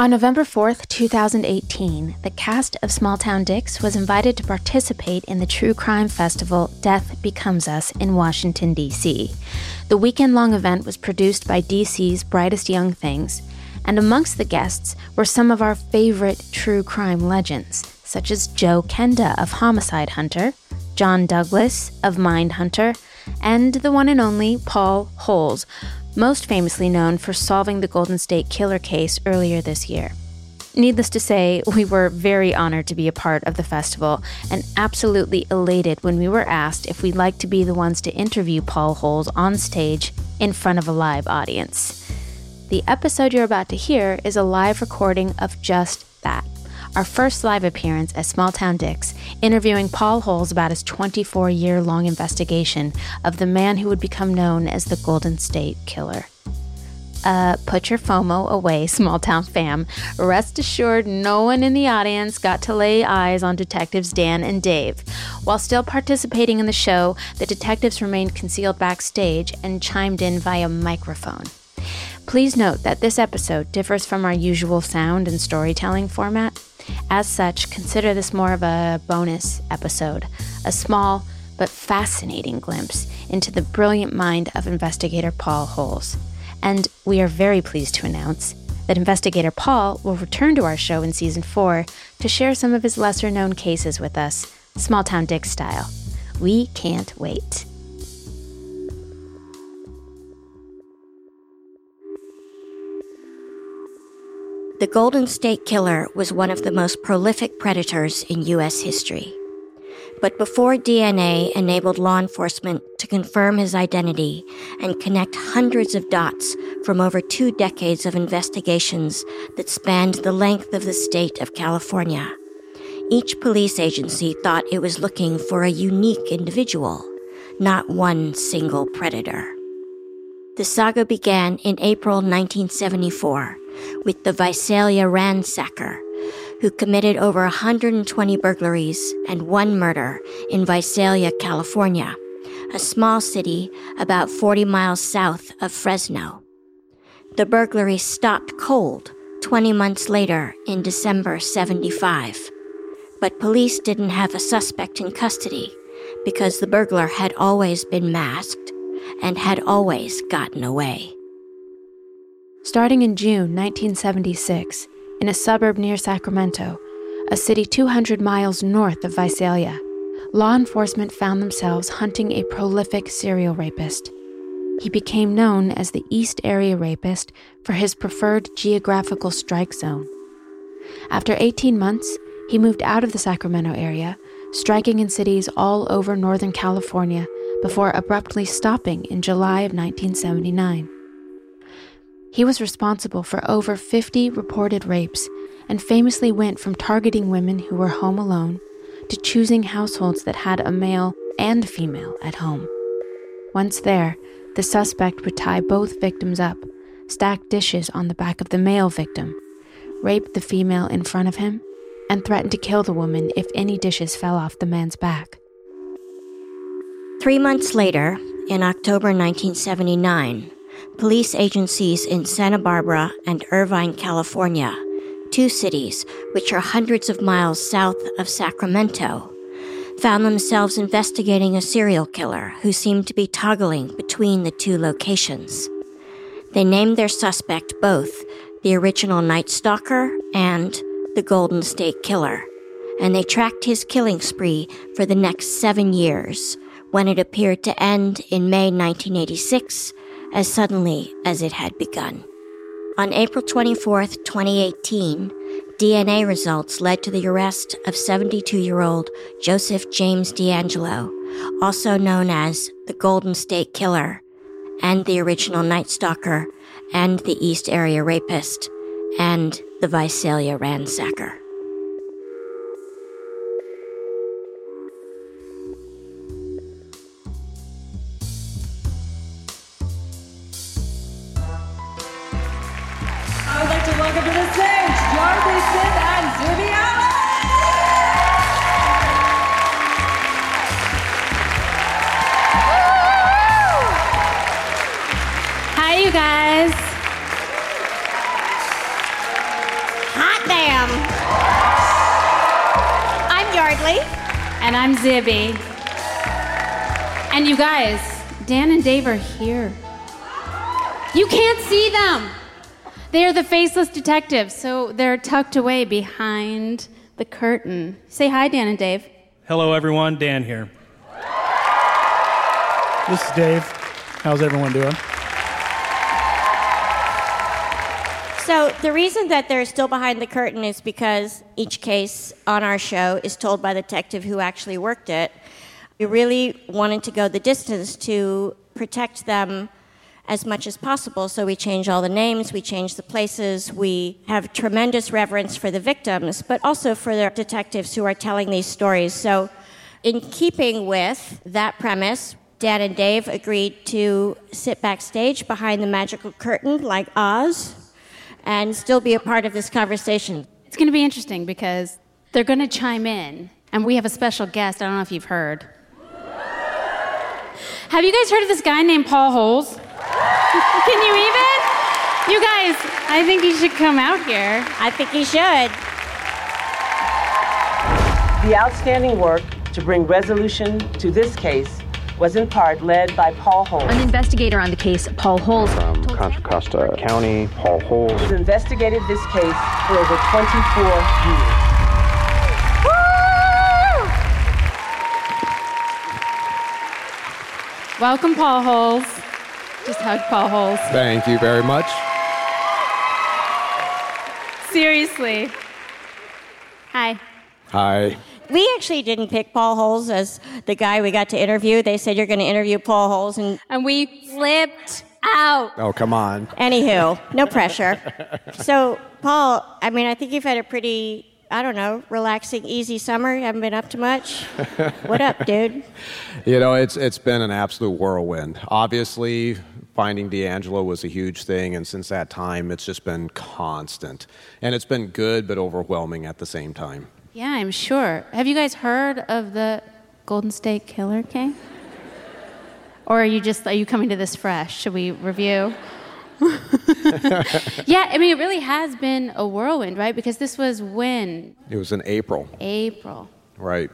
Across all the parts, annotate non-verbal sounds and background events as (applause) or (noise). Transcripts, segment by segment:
On November 4th, 2018, the cast of Small Town Dicks was invited to participate in the true crime festival Death Becomes Us in Washington, D.C. The weekend long event was produced by DC's Brightest Young Things, and amongst the guests were some of our favorite true crime legends, such as Joe Kenda of Homicide Hunter, John Douglas of Mind Hunter, and the one and only Paul Holes, most famously known for solving the Golden State Killer case earlier this year. Needless to say, we were very honored to be a part of the festival and absolutely elated when we were asked if we'd like to be the ones to interview Paul Holes on stage in front of a live audience. The episode you're about to hear is a live recording of just that our first live appearance as Small Town Dicks, interviewing Paul Holes about his 24 year long investigation of the man who would become known as the Golden State Killer. Uh, put your FOMO away, (laughs) small town fam. Rest assured, no one in the audience got to lay eyes on detectives Dan and Dave. While still participating in the show, the detectives remained concealed backstage and chimed in via microphone. Please note that this episode differs from our usual sound and storytelling format. As such, consider this more of a bonus episode, a small but fascinating glimpse into the brilliant mind of investigator Paul Holes. And we are very pleased to announce that investigator Paul will return to our show in season 4 to share some of his lesser known cases with us, small town dick style. We can't wait. The Golden State Killer was one of the most prolific predators in U.S. history. But before DNA enabled law enforcement to confirm his identity and connect hundreds of dots from over two decades of investigations that spanned the length of the state of California, each police agency thought it was looking for a unique individual, not one single predator. The saga began in April 1974 with the Visalia ransacker, who committed over 120 burglaries and one murder in Visalia, California, a small city about 40 miles south of Fresno. The burglary stopped cold 20 months later in December 75. But police didn't have a suspect in custody because the burglar had always been masked and had always gotten away. Starting in June 1976, in a suburb near Sacramento, a city 200 miles north of Visalia, law enforcement found themselves hunting a prolific serial rapist. He became known as the East Area Rapist for his preferred geographical strike zone. After 18 months, he moved out of the Sacramento area, striking in cities all over Northern California before abruptly stopping in July of 1979. He was responsible for over 50 reported rapes and famously went from targeting women who were home alone to choosing households that had a male and female at home. Once there, the suspect would tie both victims up, stack dishes on the back of the male victim, rape the female in front of him, and threaten to kill the woman if any dishes fell off the man's back. Three months later, in October 1979, police agencies in Santa Barbara and Irvine, California, two cities which are hundreds of miles south of Sacramento, found themselves investigating a serial killer who seemed to be toggling between the two locations. They named their suspect both the original Night Stalker and the Golden State Killer, and they tracked his killing spree for the next seven years when it appeared to end in May 1986 as suddenly as it had begun. On April 24, 2018, DNA results led to the arrest of 72 year old Joseph James DeAngelo, also known as the Golden State Killer, and the original Night Stalker, and the East Area Rapist, and the Visalia Ransacker. Zibby. And you guys, Dan and Dave are here. You can't see them. They are the faceless detectives, so they're tucked away behind the curtain. Say hi, Dan and Dave. Hello, everyone. Dan here. This is Dave. How's everyone doing? So, the reason that they're still behind the curtain is because each case on our show is told by the detective who actually worked it. We really wanted to go the distance to protect them as much as possible, so we change all the names, we change the places, we have tremendous reverence for the victims, but also for the detectives who are telling these stories. So, in keeping with that premise, Dan and Dave agreed to sit backstage behind the magical curtain like Oz and still be a part of this conversation. It's going to be interesting because they're going to chime in, and we have a special guest. I don't know if you've heard. Have you guys heard of this guy named Paul Holes? (laughs) Can you even? You guys, I think you should come out here. I think he should. The outstanding work to bring resolution to this case was in part led by Paul Holmes, An investigator on the case, Paul Holes, from Contra Costa County, Paul Holes. who's investigated this case for over 24 years. Welcome, Paul Holes. Just hug Paul Holes. Thank you very much. Seriously. Hi. Hi. We actually didn't pick Paul Holes as the guy we got to interview. They said you're going to interview Paul Holes, and And we flipped out. Oh, come on. anywho, no (laughs) pressure. So, Paul, I mean, I think you've had a pretty, I don't know, relaxing, easy summer. You haven't been up to much. what up, dude? (laughs) You know, it's it's been an absolute whirlwind. Obviously, finding DeAngelo was a huge thing, and since that time, it's just been constant. And it's been good, but overwhelming at the same time. Yeah, I'm sure. Have you guys heard of the Golden State Killer King? Or are you just are you coming to this fresh? Should we review? (laughs) yeah, I mean it really has been a whirlwind, right? Because this was when It was in April, April. right?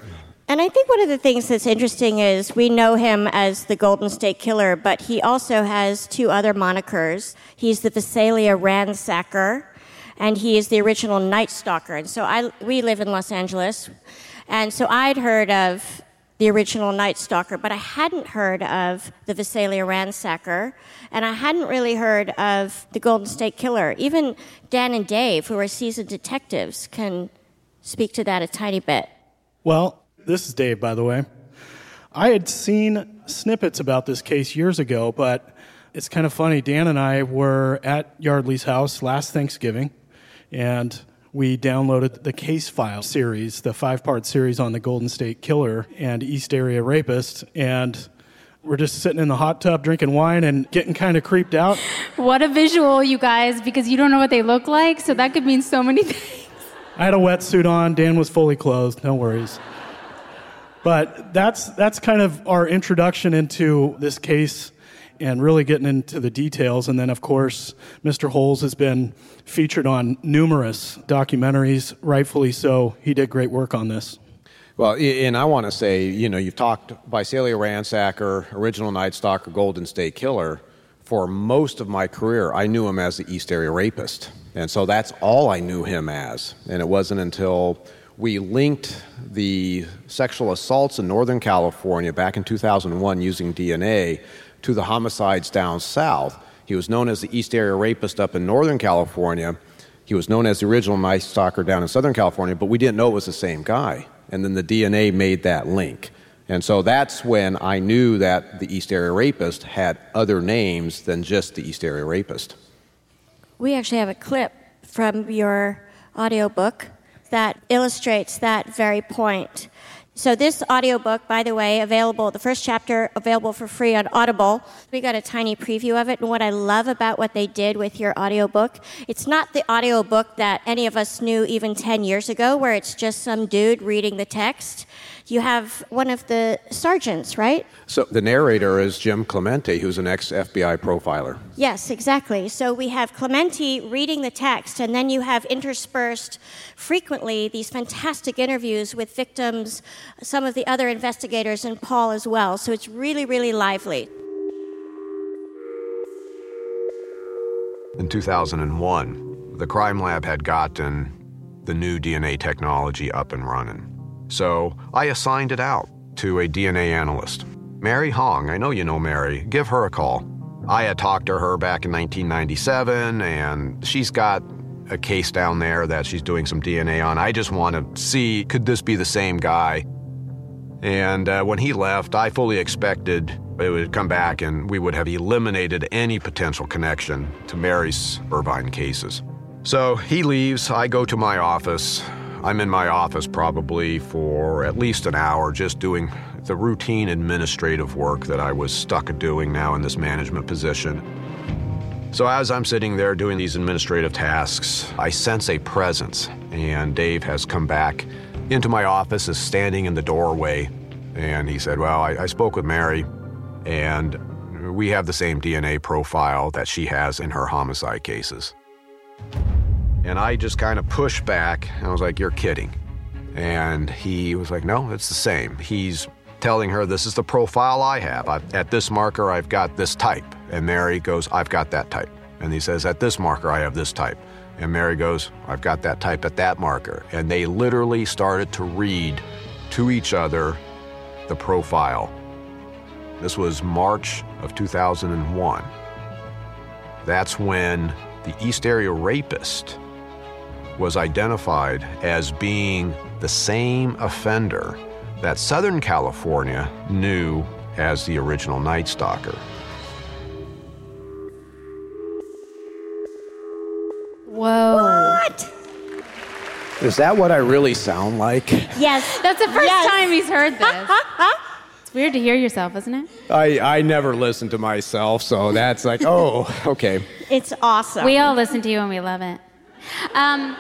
And I think one of the things that's interesting is we know him as the Golden State Killer, but he also has two other monikers. He's the Visalia Ransacker, and he is the original Night Stalker. And so I, we live in Los Angeles, and so I'd heard of the original Night Stalker, but I hadn't heard of the Visalia Ransacker, and I hadn't really heard of the Golden State Killer. Even Dan and Dave, who are seasoned detectives, can speak to that a tiny bit. Well, this is Dave, by the way. I had seen snippets about this case years ago, but it's kind of funny. Dan and I were at Yeardley's house last Thanksgiving, and we downloaded the case file series, the five part series on the Golden State Killer and East Area Rapist, and we're just sitting in the hot tub drinking wine and getting kind of creeped out. What a visual, you guys, because you don't know what they look like, so that could mean so many (laughs) things. I had a wetsuit on. Dan was fully clothed. No worries. But that's that's kind of our introduction into this case and really getting into the details. And then, of course, Mr. Holes has been featured on numerous documentaries, rightfully so. He did great work on this. Well, and I want to say, you know, you've talked Visalia Ransacker, Original Night Stalker, Golden State Killer. For most of my career, I knew him as the East Area Rapist. And so that's all I knew him as. And it wasn't until we linked the sexual assaults in Northern California back in 2001 using DNA to the homicides down south. He was known as the East Area Rapist up in Northern California. He was known as the original Night Stalker down in Southern California, but we didn't know it was the same guy and then the DNA made that link. And so that's when I knew that the East Area Rapist had other names than just the East Area Rapist. We actually have a clip from your audiobook that illustrates that very point. So this audiobook, by the way, available, the first chapter available for free on Audible. We got a tiny preview of it. And what I love about what they did with your audiobook, it's not the audiobook that any of us knew even 10 years ago, where it's just some dude reading the text you have one of the sergeants, right? So the narrator is Jim Clemente, who's an ex FBI profiler. Yes, exactly. So we have Clemente reading the text, and then you have interspersed frequently these fantastic interviews with victims, some of the other investigators, and Paul as well. So it's really, really lively. In 2001, the crime lab had gotten the new DNA technology up and running. So I assigned it out to a DNA analyst. Mary Hong, I know you know Mary, give her a call. I had talked to her back in 1997, and she's got a case down there that she's doing some DNA on. I just want to see could this be the same guy? And uh, when he left, I fully expected it would come back and we would have eliminated any potential connection to Mary's Irvine cases. So he leaves, I go to my office. I'm in my office probably for at least an hour just doing the routine administrative work that I was stuck doing now in this management position. So, as I'm sitting there doing these administrative tasks, I sense a presence, and Dave has come back into my office, is standing in the doorway, and he said, Well, I, I spoke with Mary, and we have the same DNA profile that she has in her homicide cases. And I just kind of pushed back. I was like, You're kidding. And he was like, No, it's the same. He's telling her, This is the profile I have. i at this marker, I've got this type. And Mary goes, I've got that type. And he says, At this marker, I have this type. And Mary goes, I've got that type at that marker. And they literally started to read to each other the profile. This was March of 2001. That's when the East Area Rapist was identified as being the same offender that Southern California knew as the original Night Stalker. Whoa. What? Is that what I really sound like? Yes. That's the first Yes. time he's heard this. (laughs) it's weird to hear yourself, isn't it? I, I never listen to myself, so that's like, oh, okay. It's awesome. We all listen to you and we love it. Um,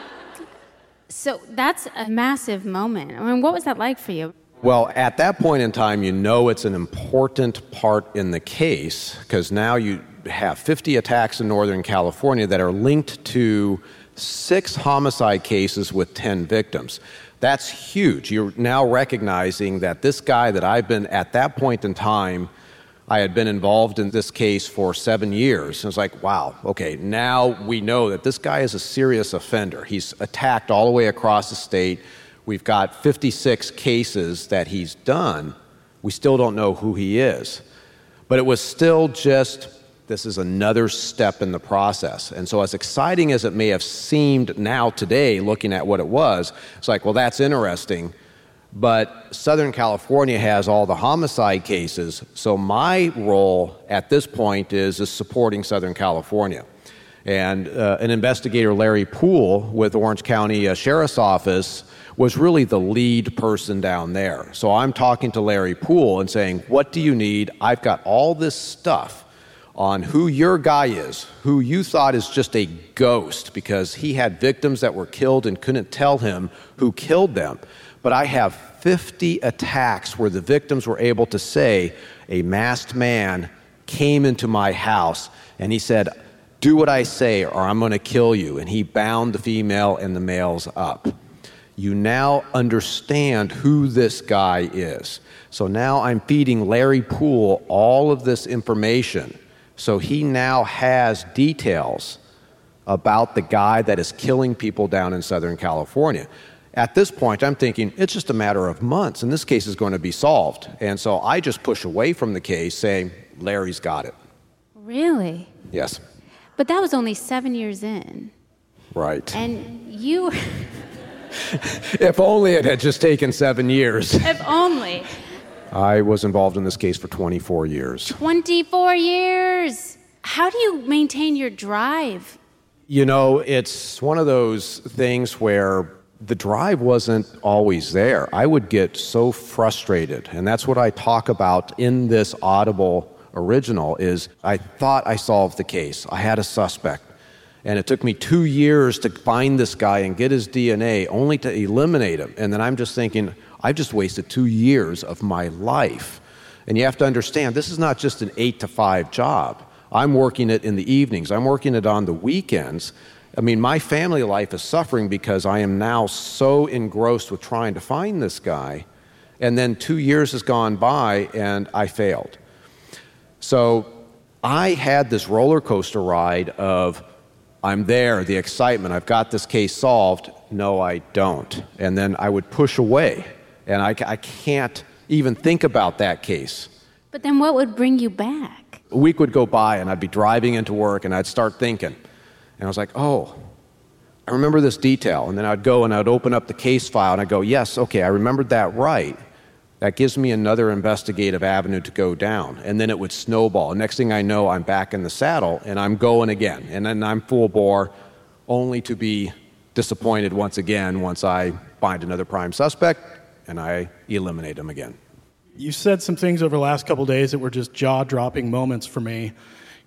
so that's a massive moment. I mean, what was that like for you? Well, at that point in time, you know it's an important part in the case because now you have 50 attacks in Northern California that are linked to six homicide cases with 10 victims. That's huge. You're now recognizing that this guy that I've been at that point in time, I had been involved in this case for seven years. And it's like, wow, okay, now we know that this guy is a serious offender. He's attacked all the way across the state. We've got 56 cases that he's done. We still don't know who he is. But it was still just this is another step in the process. And so, as exciting as it may have seemed now today, looking at what it was, it's like, well, that's interesting. But Southern California has all the homicide cases. So, my role at this point is, is supporting Southern California. And uh, an investigator, Larry Poole, with Orange County uh, Sheriff's Office, was really the lead person down there. So I'm talking to Larry Poole and saying, What do you need? I've got all this stuff on who your guy is, who you thought is just a ghost because he had victims that were killed and couldn't tell him who killed them. But I have 50 attacks where the victims were able to say, A masked man came into my house and he said, Do what I say or I'm going to kill you. And he bound the female and the males up. You now understand who this guy is. So now I'm feeding Larry Poole all of this information. So he now has details about the guy that is killing people down in Southern California. At this point, I'm thinking it's just a matter of months, and this case is going to be solved. And so I just push away from the case, saying, Larry's got it. Really? Yes. But that was only seven years in. Right. And you. (laughs) if only it had just taken seven years. (laughs) if only. I was involved in this case for 24 years. 24 years! How do you maintain your drive? You know, it's one of those things where the drive wasn't always there. I would get so frustrated, and that's what I talk about in this Audible original is I thought I solved the case. I had a suspect. And it took me two years to find this guy and get his DNA, only to eliminate him. And then I'm just thinking, I've just wasted two years of my life. And you have to understand, this is not just an eight to five job. I'm working it in the evenings, I'm working it on the weekends. I mean, my family life is suffering because I am now so engrossed with trying to find this guy. And then two years has gone by and I failed. So I had this roller coaster ride of, I'm there, the excitement, I've got this case solved. No, I don't. And then I would push away, and I, I can't even think about that case. But then what would bring you back? A week would go by, and I'd be driving into work, and I'd start thinking. And I was like, oh, I remember this detail. And then I'd go and I'd open up the case file, and I'd go, yes, okay, I remembered that right. That gives me another investigative avenue to go down. And then it would snowball. Next thing I know, I'm back in the saddle and I'm going again. And then I'm full bore, only to be disappointed once again once I find another prime suspect and I eliminate him again. You said some things over the last couple days that were just jaw dropping moments for me.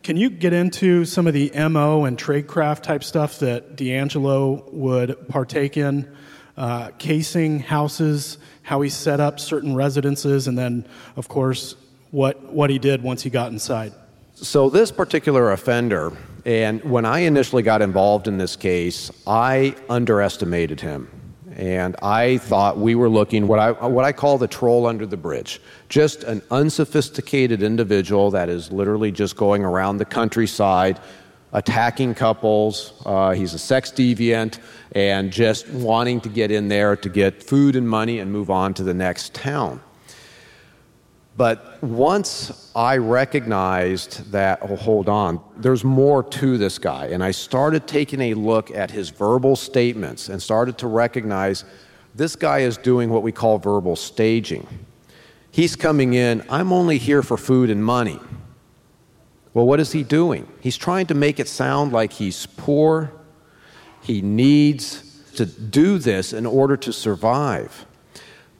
Can you get into some of the MO and tradecraft type stuff that DeAngelo would partake in? Uh, casing houses, how he set up certain residences, and then, of course, what, what he did once he got inside. So, this particular offender, and when I initially got involved in this case, I underestimated him. And I thought we were looking what I, what I call the troll under the bridge. Just an unsophisticated individual that is literally just going around the countryside attacking couples. Uh, he's a sex deviant and just wanting to get in there to get food and money and move on to the next town. But once I recognized that, oh, hold on, there's more to this guy, and I started taking a look at his verbal statements and started to recognize this guy is doing what we call verbal staging. He's coming in, I'm only here for food and money. Well, what is he doing? He's trying to make it sound like he's poor. He needs to do this in order to survive.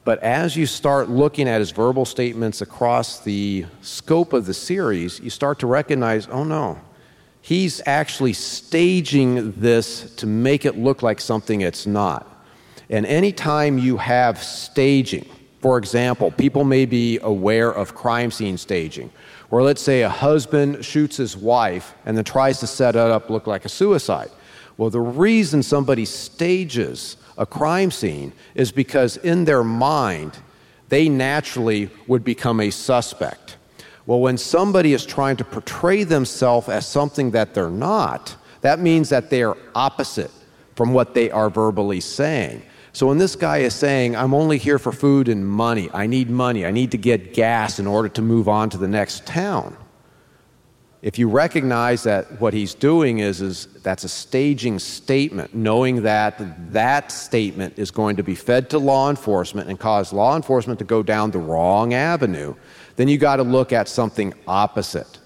But as you start looking at his verbal statements across the scope of the series, you start to recognize oh no, he's actually staging this to make it look like something it's not. And anytime you have staging, for example, people may be aware of crime scene staging or let's say a husband shoots his wife and then tries to set it up look like a suicide. Well, the reason somebody stages a crime scene is because in their mind, they naturally would become a suspect. Well, when somebody is trying to portray themselves as something that they're not, that means that they are opposite from what they are verbally saying. So when this guy is saying, I'm only here for food and money, I need money, I need to get gas in order to move on to the next town. If you recognize that what he's doing is, is that's a staging statement, knowing that that statement is going to be fed to law enforcement and cause law enforcement to go down the wrong avenue, then you got to look at something opposite.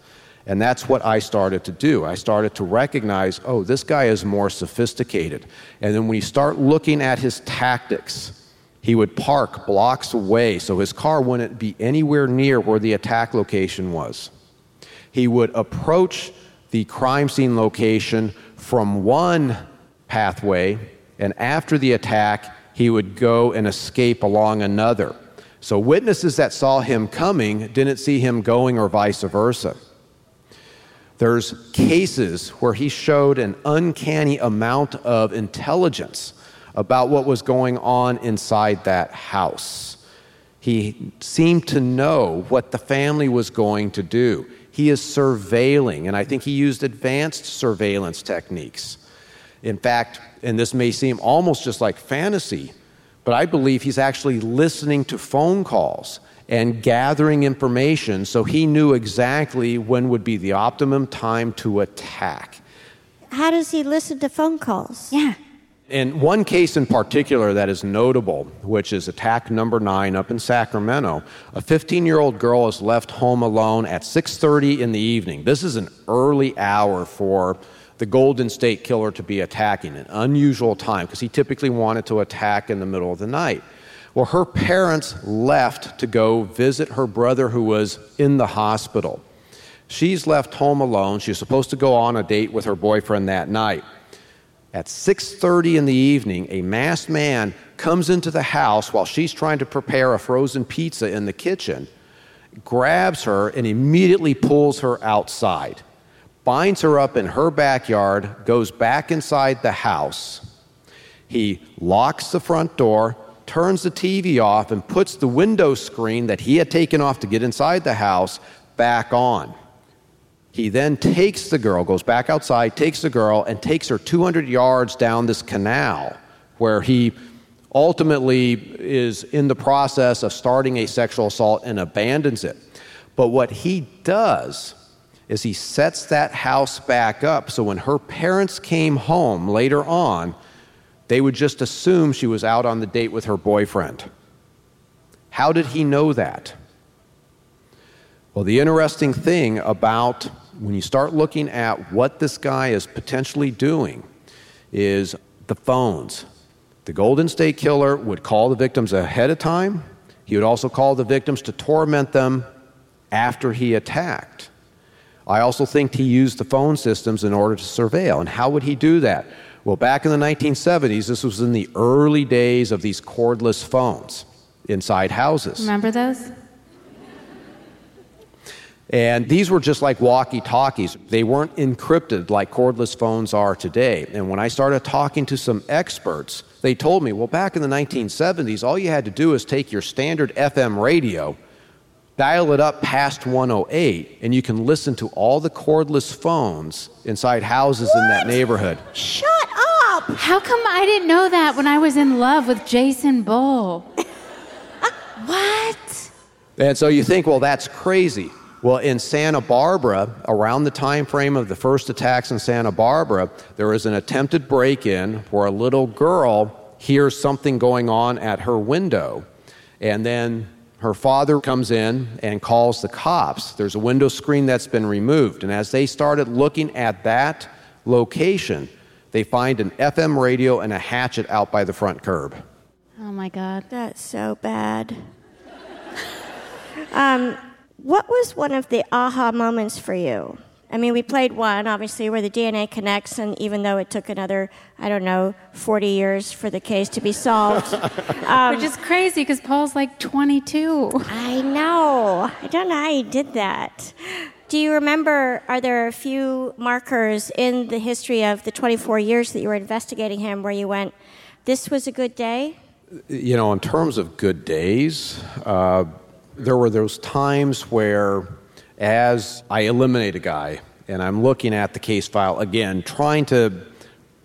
And that's what I started to do. I started to recognize, oh, this guy is more sophisticated. And then when you start looking at his tactics, he would park blocks away so his car wouldn't be anywhere near where the attack location was. He would approach the crime scene location from one pathway, and after the attack, he would go and escape along another. So witnesses that saw him coming didn't see him going, or vice versa. There's cases where he showed an uncanny amount of intelligence about what was going on inside that house. He seemed to know what the family was going to do. He is surveilling, and I think he used advanced surveillance techniques. In fact, and this may seem almost just like fantasy, but I believe he's actually listening to phone calls and gathering information so he knew exactly when would be the optimum time to attack. How does he listen to phone calls? Yeah. In one case in particular that is notable, which is attack number 9 up in Sacramento, a 15-year-old girl is left home alone at 6:30 in the evening. This is an early hour for the Golden State Killer to be attacking, an unusual time because he typically wanted to attack in the middle of the night. Well, her parents left to go visit her brother who was in the hospital. She's left home alone. She's supposed to go on a date with her boyfriend that night. At 6:30 in the evening, a masked man comes into the house while she's trying to prepare a frozen pizza in the kitchen, grabs her and immediately pulls her outside. Binds her up in her backyard, goes back inside the house. He locks the front door, turns the TV off, and puts the window screen that he had taken off to get inside the house back on. He then takes the girl, goes back outside, takes the girl, and takes her 200 yards down this canal where he ultimately is in the process of starting a sexual assault and abandons it. But what he does is he sets that house back up so when her parents came home later on, they would just assume she was out on the date with her boyfriend. How did he know that? Well, the interesting thing about when you start looking at what this guy is potentially doing is the phones. The Golden State Killer would call the victims ahead of time. He would also call the victims to torment them after he attacked. I also think he used the phone systems in order to surveil. And how would he do that? Well, back in the 1970s, this was in the early days of these cordless phones inside houses. Remember those? And these were just like walkie talkies. They weren't encrypted like cordless phones are today. And when I started talking to some experts, they told me, well, back in the 1970s, all you had to do is take your standard FM radio, dial it up past 108, and you can listen to all the cordless phones inside houses what? in that neighborhood. Shut up! How come I didn't know that when I was in love with Jason Bull? (laughs) what? And so you think, well, that's crazy. Well, in Santa Barbara, around the time frame of the first attacks in Santa Barbara, there was an attempted break in where a little girl hears something going on at her window. And then her father comes in and calls the cops. There's a window screen that's been removed. And as they started looking at that location, they find an FM radio and a hatchet out by the front curb. Oh my God. That's so bad. (laughs) um, what was one of the aha moments for you? I mean, we played one, obviously, where the DNA connects, and even though it took another, I don't know, 40 years for the case to be solved. (laughs) um, Which is crazy because Paul's like 22. I know. I don't know how he did that. Do you remember, are there a few markers in the history of the 24 years that you were investigating him where you went, this was a good day? You know, in terms of good days, uh, there were those times where, as I eliminate a guy and I'm looking at the case file again, trying to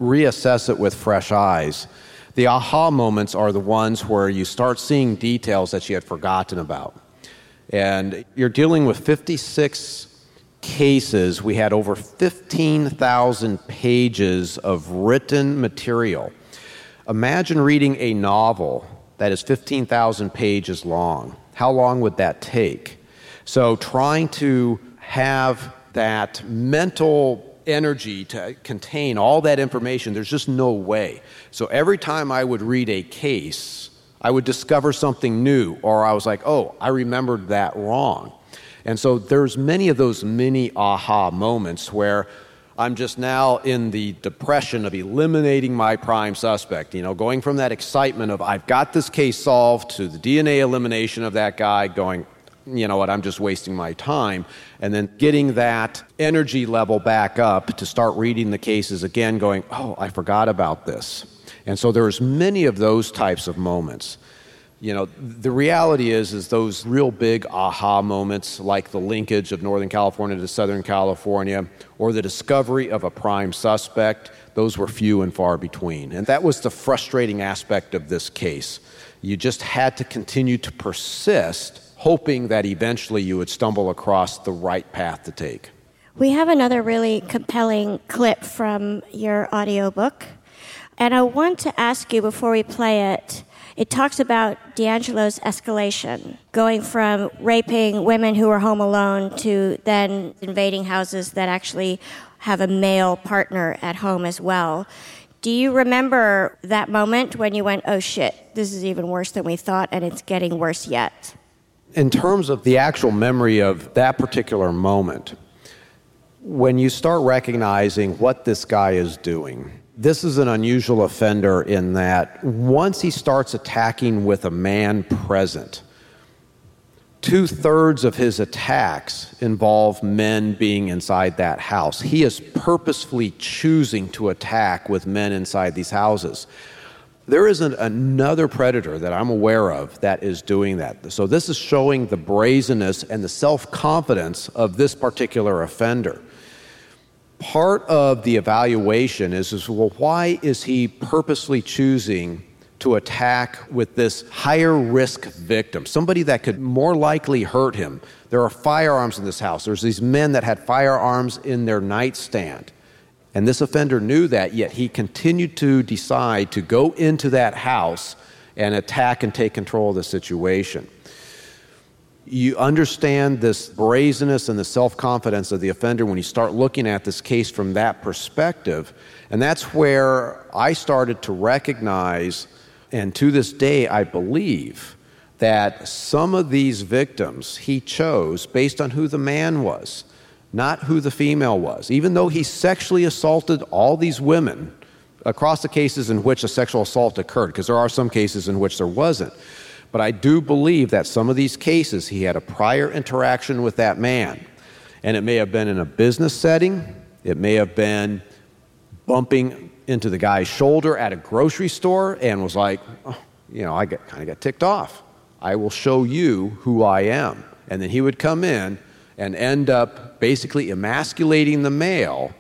reassess it with fresh eyes, the aha moments are the ones where you start seeing details that you had forgotten about. And you're dealing with 56 cases. We had over 15,000 pages of written material. Imagine reading a novel that is 15,000 pages long. How long would that take? So, trying to have that mental energy to contain all that information, there's just no way. So, every time I would read a case, I would discover something new, or I was like, oh, I remembered that wrong. And so, there's many of those mini aha moments where I'm just now in the depression of eliminating my prime suspect. You know, going from that excitement of I've got this case solved to the DNA elimination of that guy, going, you know what, I'm just wasting my time. And then getting that energy level back up to start reading the cases again, going, oh, I forgot about this. And so there's many of those types of moments. You know, the reality is is those real big aha moments like the linkage of Northern California to Southern California or the discovery of a prime suspect, those were few and far between. And that was the frustrating aspect of this case. You just had to continue to persist hoping that eventually you would stumble across the right path to take. We have another really compelling clip from your audiobook. And I want to ask you before we play it it talks about DeAngelo's escalation, going from raping women who are home alone to then invading houses that actually have a male partner at home as well. Do you remember that moment when you went, oh shit, this is even worse than we thought, and it's getting worse yet? In terms of the actual memory of that particular moment, when you start recognizing what this guy is doing, this is an unusual offender in that once he starts attacking with a man present, two thirds of his attacks involve men being inside that house. He is purposefully choosing to attack with men inside these houses. There isn't another predator that I'm aware of that is doing that. So, this is showing the brazenness and the self confidence of this particular offender part of the evaluation is, is well, why is he purposely choosing to attack with this higher risk victim, somebody that could more likely hurt him? There are firearms in this house. There's these men that had firearms in their nightstand. And this offender knew that, yet he continued to decide to go into that house and attack and take control of the situation you understand this brazenness and the self confidence of the offender when you start looking at this case from that perspective. And that's where I started to recognize, and to this day, I believe, that some of these victims he chose based on who the man was, not who the female was. Even though he sexually assaulted all these women across the cases in which a sexual assault occurred, because there are some cases in which there wasn't. But I do believe that some of these cases, he had a prior interaction with that man. And it may have been in a business setting, it may have been bumping into the guy's shoulder at a grocery store and was like, oh, you know, I kind of got ticked off. I will show you who I am. And then he would come in and end up basically emasculating the male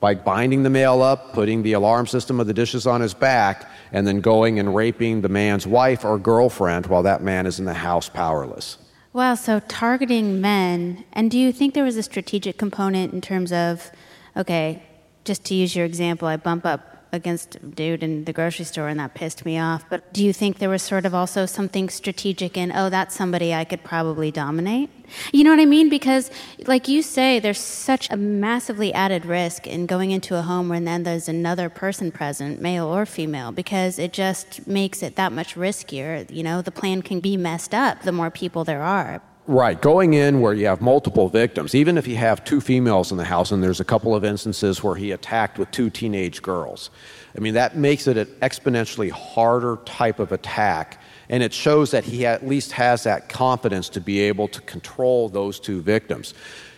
by binding the male up, putting the alarm system of the dishes on his back, and then going and raping the man's wife or girlfriend while that man is in the house powerless. Well, so targeting men, and do you think there was a strategic component in terms of, okay, just to use your example, I bump up against dude in the grocery store and that pissed me off. But do you think there was sort of also something strategic in, oh, that's somebody I could probably dominate? You know what I mean? Because, like you say, there's such a massively added risk in going into a home where then there's another person present, male or female, because it just makes it that much riskier. You know, the plan can be messed up the more people there are. Right. Going in where you have multiple victims, even if you have two females in the house, and there's a couple of instances where he attacked with two teenage girls. I mean, that makes it an exponentially harder type of attack, and it shows that he at least has that confidence to be able to control those two victims.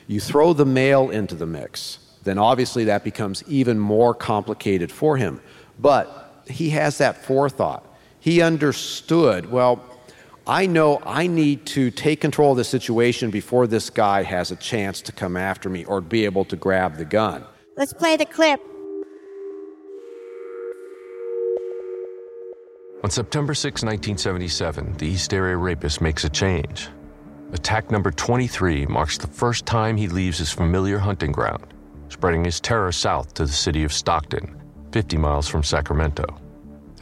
You throw the male into the mix, then obviously that becomes even more complicated for him. But he has that forethought. He understood, well, I know I need to take control of the situation before this guy has a chance to come after me or be able to grab the gun. Let's play the clip. On September 6, 1977, the East Area Rapist makes a change. Attack number 23 marks the first time he leaves his familiar hunting ground, spreading his terror south to the city of Stockton, 50 miles from Sacramento.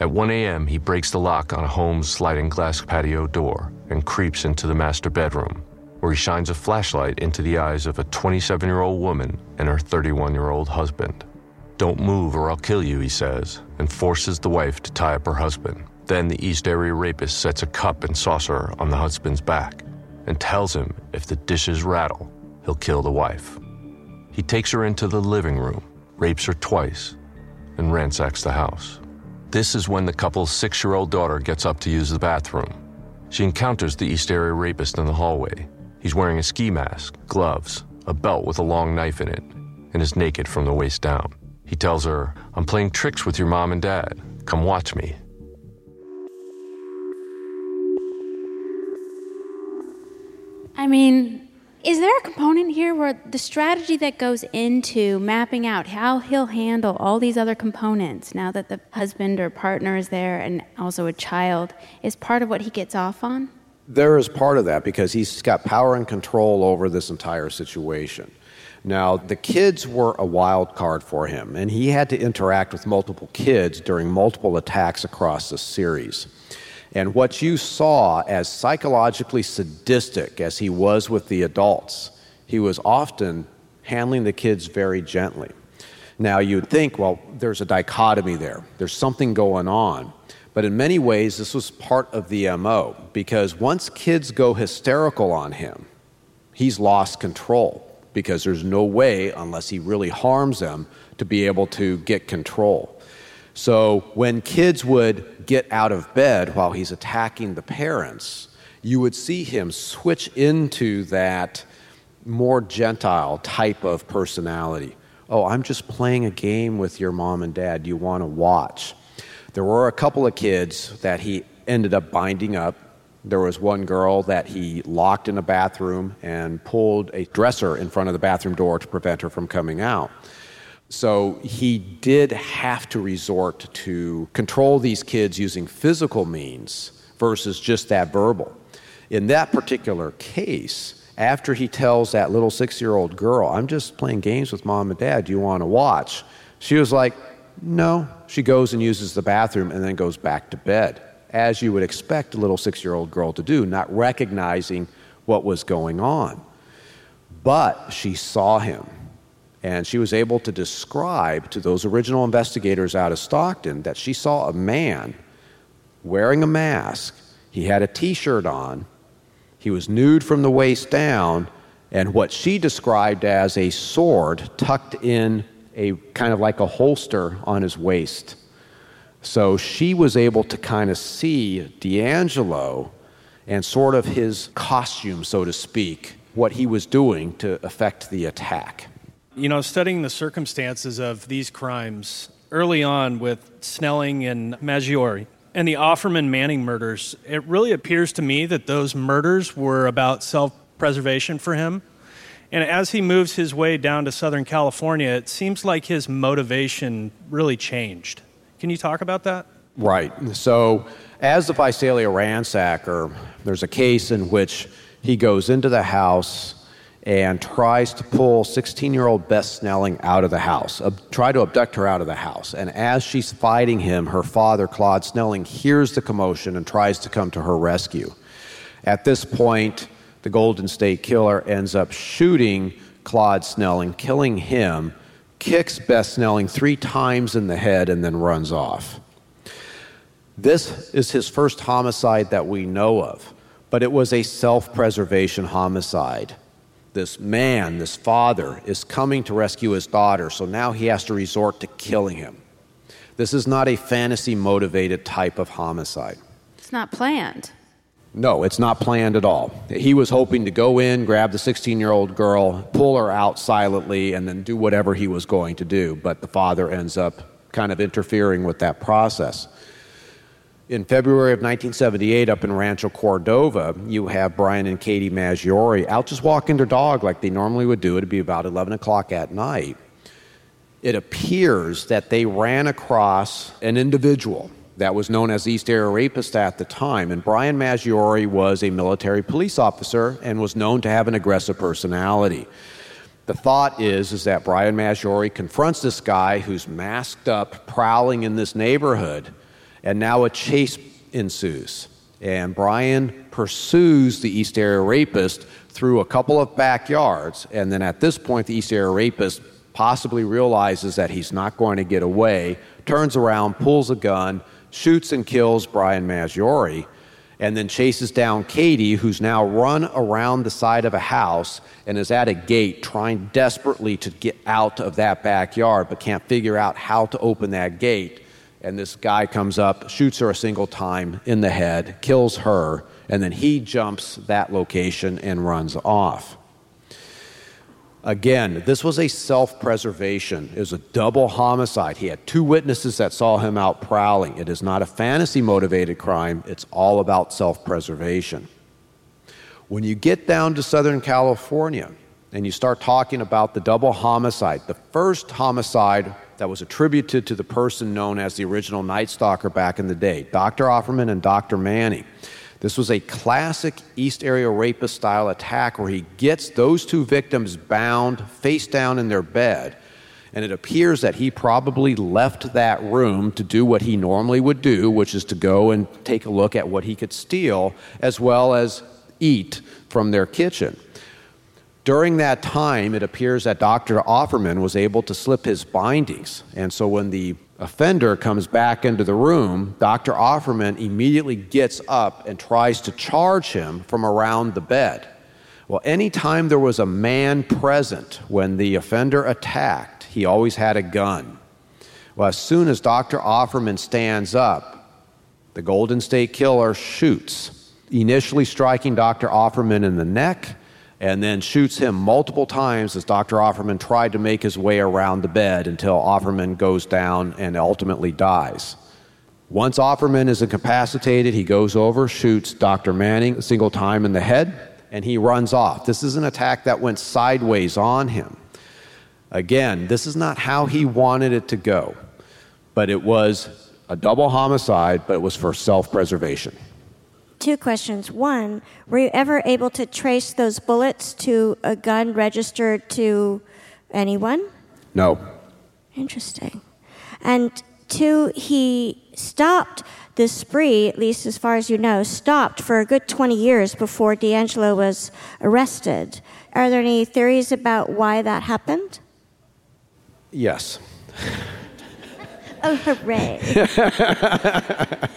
At 1 a.m., he breaks the lock on a home's sliding glass patio door and creeps into the master bedroom, where he shines a flashlight into the eyes of a 27 year old woman and her 31 year old husband. Don't move or I'll kill you, he says, and forces the wife to tie up her husband. Then the East Area rapist sets a cup and saucer on the husband's back and tells him if the dishes rattle, he'll kill the wife. He takes her into the living room, rapes her twice, and ransacks the house. This is when the couple's six year old daughter gets up to use the bathroom. She encounters the East Area rapist in the hallway. He's wearing a ski mask, gloves, a belt with a long knife in it, and is naked from the waist down. He tells her, I'm playing tricks with your mom and dad. Come watch me. I mean, is there a component here where the strategy that goes into mapping out how he'll handle all these other components now that the husband or partner is there and also a child is part of what he gets off on? There is part of that because he's got power and control over this entire situation. Now, the kids were a wild card for him, and he had to interact with multiple kids during multiple attacks across the series. And what you saw, as psychologically sadistic as he was with the adults, he was often handling the kids very gently. Now, you'd think, well, there's a dichotomy there, there's something going on. But in many ways, this was part of the MO because once kids go hysterical on him, he's lost control because there's no way, unless he really harms them, to be able to get control. So when kids would get out of bed while he's attacking the parents, you would see him switch into that more gentile type of personality. Oh, I'm just playing a game with your mom and dad. You want to watch? There were a couple of kids that he ended up binding up. There was one girl that he locked in a bathroom and pulled a dresser in front of the bathroom door to prevent her from coming out. So he did have to resort to control these kids using physical means versus just that verbal. In that particular case, after he tells that little six year old girl, I'm just playing games with mom and dad, do you want to watch? She was like, No. She goes and uses the bathroom and then goes back to bed, as you would expect a little six year old girl to do, not recognizing what was going on. But she saw him and she was able to describe to those original investigators out of Stockton that she saw a man wearing a mask. He had a t shirt on, he was nude from the waist down, and what she described as a sword tucked in a kind of like a holster on his waist. So she was able to kind of see DeAngelo and sort of his costume, so to speak, what he was doing to affect the attack. You know, studying the circumstances of these crimes early on with Snelling and Maggiore and the Offerman Manning murders, it really appears to me that those murders were about self preservation for him. And as he moves his way down to Southern California, it seems like his motivation really changed. Can you talk about that? Right. So, as the Visalia ransacker, there's a case in which he goes into the house and tries to pull 16 year old Beth Snelling out of the house, try to abduct her out of the house. And as she's fighting him, her father, Claude Snelling, hears the commotion and tries to come to her rescue. At this point, the Golden State Killer ends up shooting Claude Snelling, killing him, kicks Beth Snelling three times in the head, and then runs off. This is his first homicide that we know of, but it was a self preservation homicide this man, this father, is coming to rescue his daughter, so now he has to resort to killing him. This is not a fantasy motivated type of homicide. It's not planned. No, it's not planned at all. He was hoping to go in, grab the 16 year old girl, pull her out silently, and then do whatever he was going to do, but the father ends up kind of interfering with that process in February of 1978 up in Rancho Cordova, you have Brian and Katie Maggiore out just walking their dog like they normally would do. It'd be about 11 o'clock at night. It appears that they ran across an individual that was known as East Area Rapist at the time. And Brian Maggiore was a military police officer and was known to have an aggressive personality. The thought is, is that Brian Maggiore confronts this guy who's masked up, prowling in this neighborhood and now a chase ensues. And Brian pursues the East Area Rapist through a couple of backyards. And then at this point, the East Area Rapist possibly realizes that he's not going to get away, turns around, pulls a gun, shoots and kills Brian Maggiore, and then chases down Katie, who's now run around the side of a house and is at a gate trying desperately to get out of that backyard, but can't figure out how to open that gate and this guy comes up, shoots her a single time in the head, kills her, and then he jumps that location and runs off. Again, this was a self preservation. It was a double homicide. He had two witnesses that saw him out prowling. It is not a fantasy motivated crime, it's all about self preservation. When you get down to Southern California and you start talking about the double homicide, the first homicide that was attributed to the person known as the original Night Stalker back in the day, Dr. Offerman and Dr. Manning. This was a classic East Area Rapist style attack where he gets those two victims bound face down in their bed. And it appears that he probably left that room to do what he normally would do, which is to go and take a look at what he could steal, as well as eat from their kitchen. During that time, it appears that Dr. Offerman was able to slip his bindings. And so when the offender comes back into the room, Dr. Offerman immediately gets up and tries to charge him from around the bed. Well, anytime there was a man present when the offender attacked, he always had a gun. Well, as soon as Dr. Offerman stands up, the Golden State Killer shoots, initially striking Dr. Offerman in the neck and then shoots him multiple times as Dr. Offerman tried to make his way around the bed until Offerman goes down and ultimately dies. Once Offerman is incapacitated, he goes over, shoots Dr. Manning a single time in the head, and he runs off. This is an attack that went sideways on him. Again, this is not how he wanted it to go, but it was a double homicide, but it was for self preservation two questions. One, were you ever able to trace those bullets to a gun registered to anyone? No. Interesting. And two, he stopped the spree, at least as far as you know, stopped for a good 20 years before DeAngelo was arrested. Are there any theories about why that happened? Yes. (laughs) Oh, hooray. (laughs)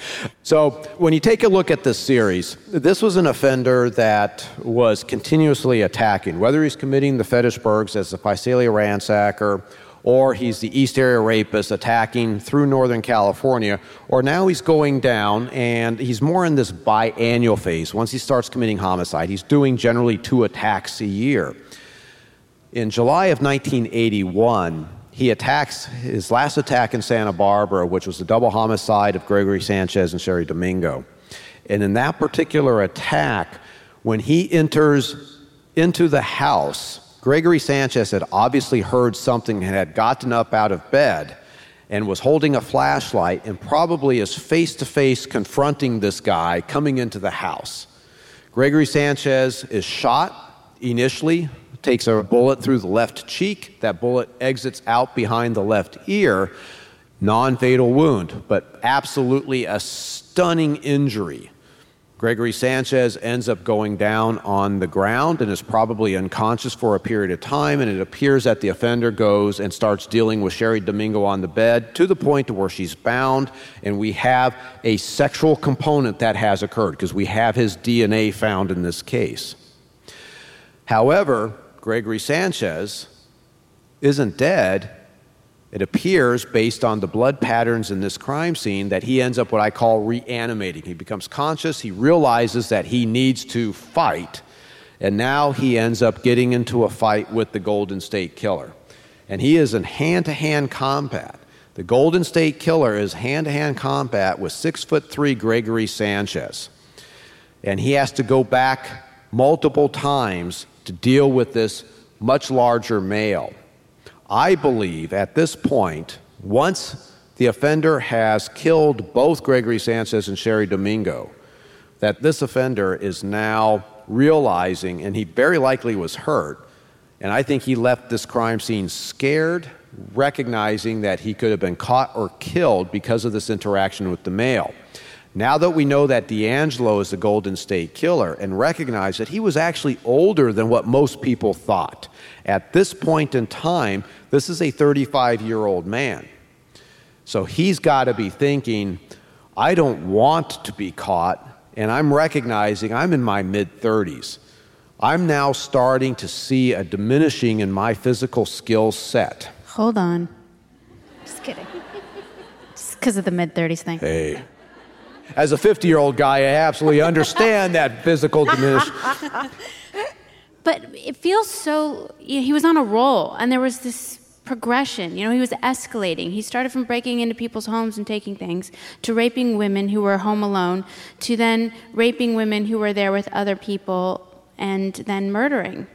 so, when you take a look at this series, this was an offender that was continuously attacking, whether he's committing the Fetishbergs as the Visalia ransacker, or he's the East Area rapist attacking through Northern California, or now he's going down and he's more in this biannual phase. Once he starts committing homicide, he's doing generally two attacks a year. In July of 1981, he attacks his last attack in Santa Barbara, which was the double homicide of Gregory Sanchez and Cheri Domingo. And in that particular attack, when he enters into the house, Gregory Sanchez had obviously heard something and had gotten up out of bed and was holding a flashlight and probably is face to face confronting this guy coming into the house. Gregory Sanchez is shot initially takes a bullet through the left cheek. That bullet exits out behind the left ear. Non fatal wound, but absolutely a stunning injury. Gregory Sanchez ends up going down on the ground and is probably unconscious for a period of time. And it appears that the offender goes and starts dealing with Cheri Domingo on the bed to the point to where she's bound. And we have a sexual component that has occurred because we have his DNA found in this case. However, Gregory Sanchez isn't dead, it appears, based on the blood patterns in this crime scene, that he ends up what I call reanimating. He becomes conscious, he realizes that he needs to fight, and now he ends up getting into a fight with the Golden State Killer. And he is in hand to hand combat. The Golden State Killer is hand to hand combat with six foot three Gregory Sanchez. And he has to go back multiple times to deal with this much larger male. I believe at this point, once the offender has killed both Gregory Sanchez and Cheri Domingo, that this offender is now realizing, and he very likely was hurt, and I think he left this crime scene scared, recognizing that he could have been caught or killed because of this interaction with the male. Now that we know that DeAngelo is the Golden State Killer and recognize that he was actually older than what most people thought, at this point in time, this is a 35 year old man. So he's got to be thinking, I don't want to be caught, and I'm recognizing I'm in my mid 30s. I'm now starting to see a diminishing in my physical skill set. Hold on. Just kidding. Just because of the mid 30s thing. Hey as a 50 year old guy, I absolutely understand that physical diminishment. (laughs) But it feels so, you know, he was on a roll, and there was this progression. You know, he was escalating. He started from breaking into people's homes and taking things to raping women who were home alone to then raping women who were there with other people and then murdering.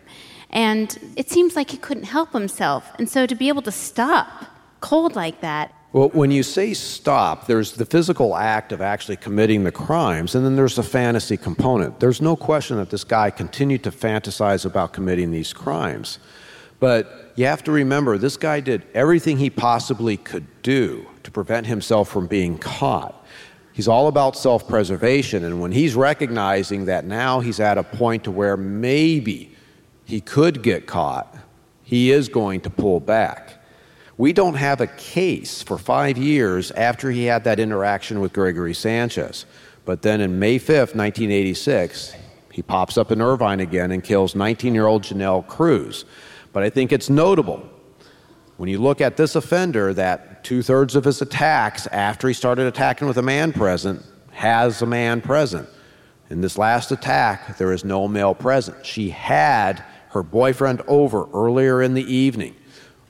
And it seems like he couldn't help himself. And so to be able to stop cold like that. Well, when you say stop, there's the physical act of actually committing the crimes, and then there's the fantasy component. There's no question that this guy continued to fantasize about committing these crimes. But you have to remember, this guy did everything he possibly could do to prevent himself from being caught. He's all about self preservation, and when he's recognizing that now he's at a point to where maybe he could get caught, he is going to pull back. We don't have a case for five years after he had that interaction with Gregory Sanchez. But then in May 5th, 1986, he pops up in Irvine again and kills 19 year old Janelle Cruz. But I think it's notable when you look at this offender that two thirds of his attacks after he started attacking with a man present has a man present. In this last attack, there is no male present. She had her boyfriend over earlier in the evening.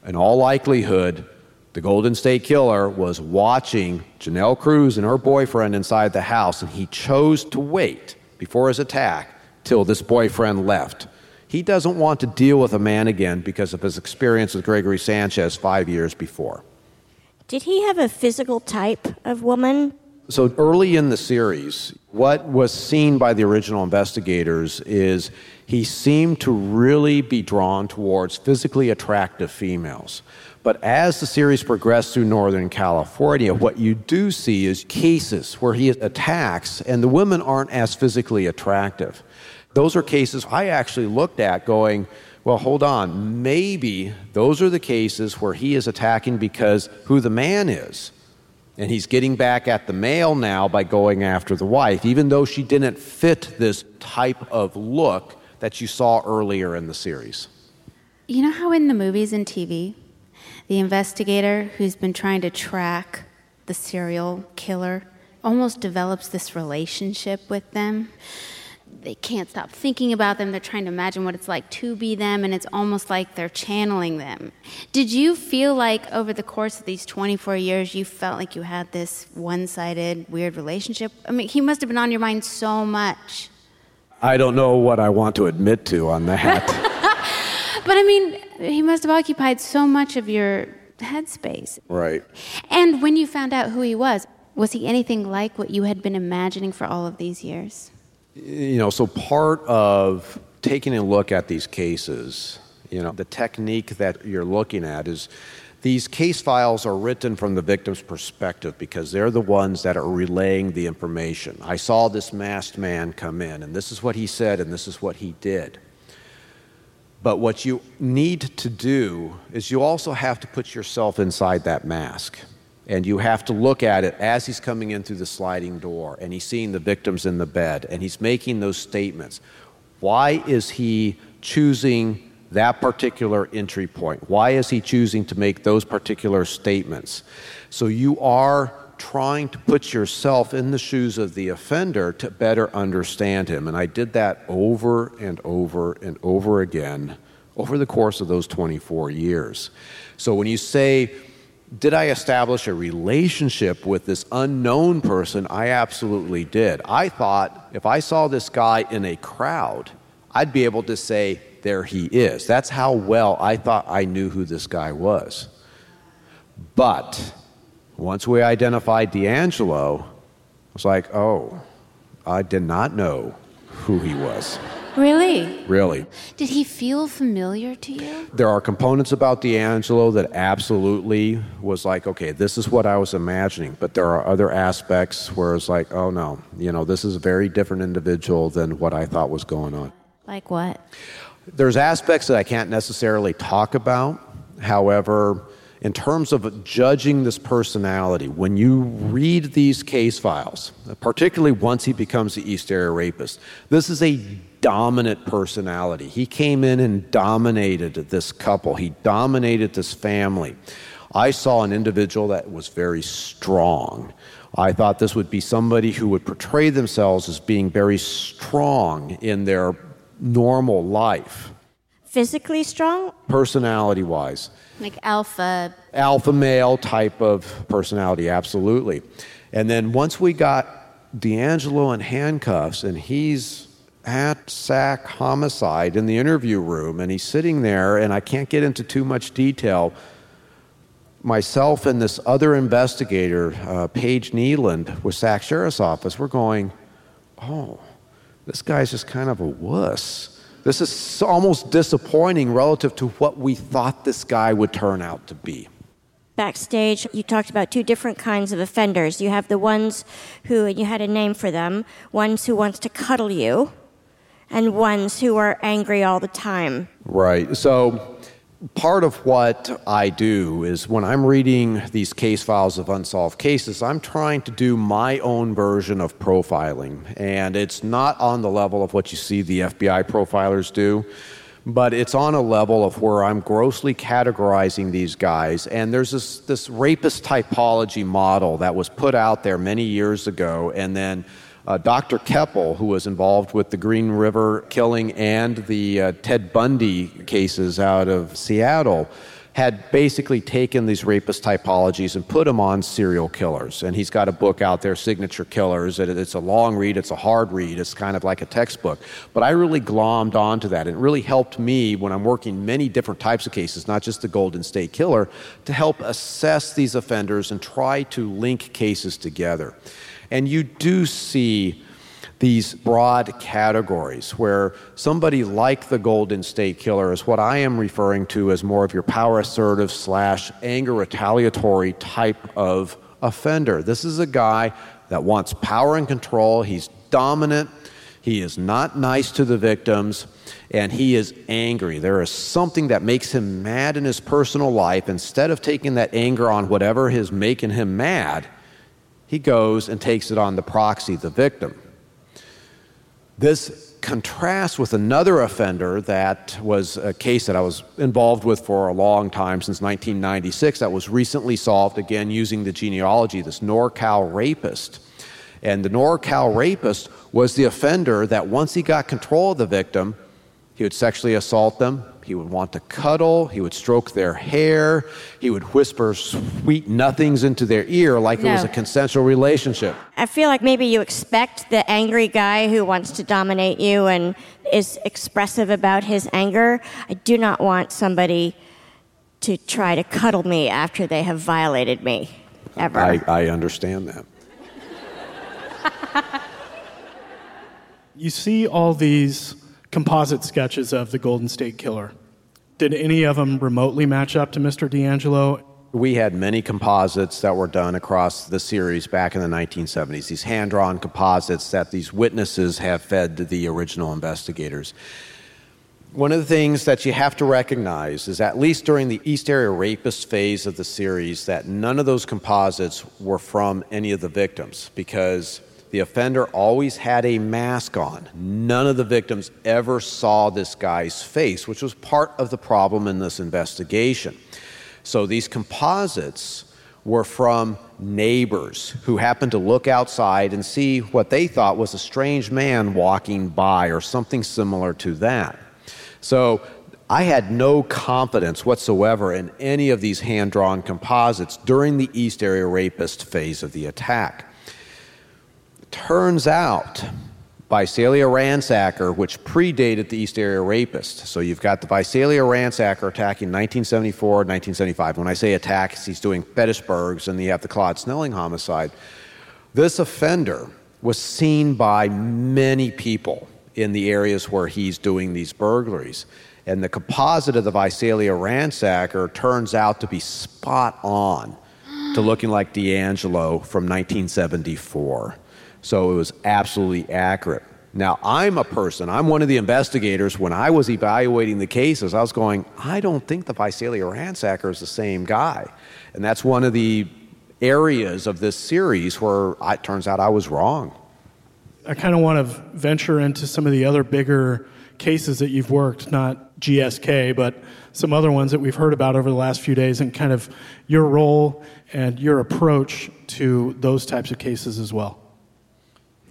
In all likelihood, the Golden State Killer was watching Janelle Cruz and her boyfriend inside the house, and he chose to wait before his attack till this boyfriend left. He doesn't want to deal with a man again because of his experience with Gregory Sanchez five years before. Did he have a physical type of woman? So early in the series, what was seen by the original investigators is he seemed to really be drawn towards physically attractive females. But as the series progressed through Northern California, what you do see is cases where he attacks and the women aren't as physically attractive. Those are cases I actually looked at going, well, hold on, maybe those are the cases where he is attacking because who the man is. And he's getting back at the male now by going after the wife, even though she didn't fit this type of look that you saw earlier in the series. You know how in the movies and TV, the investigator who's been trying to track the serial killer almost develops this relationship with them? they can't stop thinking about them. They're trying to imagine what it's like to be them, and it's almost like they're channeling them. Did you feel like over the course of these 24 years, you felt like you had this one sided, weird relationship? I mean, he must have been on your mind so much. I don't know what I want to admit to on that. (laughs) but I mean, he must have occupied so much of your headspace. Right. And when you found out who he was, was he anything like what you had been imagining for all of these years? you know, so part of taking a look at these cases, you know, the technique that you're looking at is these case files are written from the victim's perspective because they're the ones that are relaying the information. I saw this masked man come in, and this is what he said, and this is what he did. But what you need to do is you also have to put yourself inside that mask and you have to look at it as he's coming in through the sliding door and he's seeing the victims in the bed and he's making those statements. Why is he choosing that particular entry point? Why is he choosing to make those particular statements? So you are trying to put yourself in the shoes of the offender to better understand him. And I did that over and over and over again over the course of those 24 years. So when you say, did I establish a relationship with this unknown person? I absolutely did. I thought if I saw this guy in a crowd, I'd be able to say, there he is. That's how well I thought I knew who this guy was. But once we identified DeAngelo, I was like, oh, I did not know who he was. Really? Really. Did he feel familiar to you? There are components about DeAngelo that absolutely was like, okay, this is what I was imagining. But there are other aspects where it's like, oh no, you know, this is a very different individual than what I thought was going on. Like what? There's aspects that I can't necessarily talk about. However, in terms of judging this personality, when you read these case files, particularly once he becomes the East Area rapist, this is a dominant personality. He came in and dominated this couple, he dominated this family. I saw an individual that was very strong. I thought this would be somebody who would portray themselves as being very strong in their normal life, Physically strong? personality wise. Like alpha. Alpha male type of personality, absolutely. And then once we got DeAngelo in handcuffs and he's at SAC homicide in the interview room and he's sitting there, and I can't get into too much detail. Myself and this other investigator, uh, Paige Kneeland, with SAC Sheriff's Office, we're going, oh, this guy's just kind of a wuss. This is almost disappointing relative to what we thought this guy would turn out to be. Backstage, you talked about two different kinds of offenders. You have the ones who, and you had a name for them, ones who wants to cuddle you, and ones who are angry all the time. Right. So, part of what I do is when I'm reading these case files of unsolved cases, I'm trying to do my own version of profiling. And it's not on the level of what you see the FBI profilers do, but it's on a level of where I'm grossly categorizing these guys. And there's this, this rapist typology model that was put out there many years ago, and then uh, Dr. Keppel, who was involved with the Green River killing and the uh, Ted Bundy cases out of Seattle, had basically taken these rapist typologies and put them on serial killers. And he's got a book out there, Signature Killers. It's a long read, it's a hard read, it's kind of like a textbook. But I really glommed onto that. It really helped me when I'm working many different types of cases, not just the Golden State Killer, to help assess these offenders and try to link cases together. And you do see these broad categories where somebody like the Golden State Killer is what I am referring to as more of your power assertive slash anger retaliatory type of offender. This is a guy that wants power and control. He's dominant. He is not nice to the victims, and he is angry. There is something that makes him mad in his personal life. Instead of taking that anger on whatever is making him mad, he goes and takes it on the proxy, the victim. This contrasts with another offender that was a case that I was involved with for a long time, since 1996, that was recently solved, again using the genealogy, this NorCal rapist. And the NorCal rapist was the offender that once he got control of the victim, he would sexually assault them, he would want to cuddle, he would stroke their hair, he would whisper sweet nothings into their ear like it was a consensual relationship. I feel like maybe you expect the angry guy who wants to dominate you and is expressive about his anger. I do not want somebody to try to cuddle me after they have violated me, ever. I, I understand that. (laughs) You see all these composite sketches of the Golden State Killer. Did any of them remotely match up to Mr. DeAngelo? We had many composites that were done across the series back in the 1970s, these hand drawn composites that these witnesses have fed to the original investigators. One of the things that you have to recognize is, at least during the East Area Rapist phase of the series, that none of those composites were from any of the victims because the offender always had a mask on. None of the victims ever saw this guy's face, which was part of the problem in this investigation. So these composites were from neighbors who happened to look outside and see what they thought was a strange man walking by or something similar to that. So I had no confidence whatsoever in any of these hand drawn composites during the East Area Rapist phase of the attack. Turns out, Visalia ransacker, which predated the East Area Rapist. So you've got the Visalia ransacker attacking 1974, 1975. When I say attacks, he's doing Fetishbergs, and you have the Claude Snelling homicide. This offender was seen by many people in the areas where he's doing these burglaries. And the composite of the Visalia ransacker turns out to be spot on to looking like DeAngelo from 1974. So it was absolutely accurate. Now, I'm a person, I'm one of the investigators. When I was evaluating the cases, I was going, I don't think the Visalia ransacker is the same guy. And that's one of the areas of this series where it turns out I was wrong. I kind of want to venture into some of the other bigger cases that you've worked, not GSK, but some other ones that we've heard about over the last few days, and kind of your role and your approach to those types of cases as well.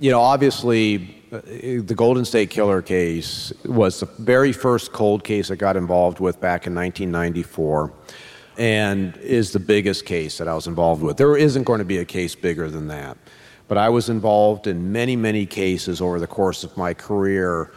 You know, obviously, uh, the Golden State Killer case was the very first cold case I got involved with back in 1994 and is the biggest case that I was involved with. There isn't going to be a case bigger than that. But I was involved in many, many cases over the course of my career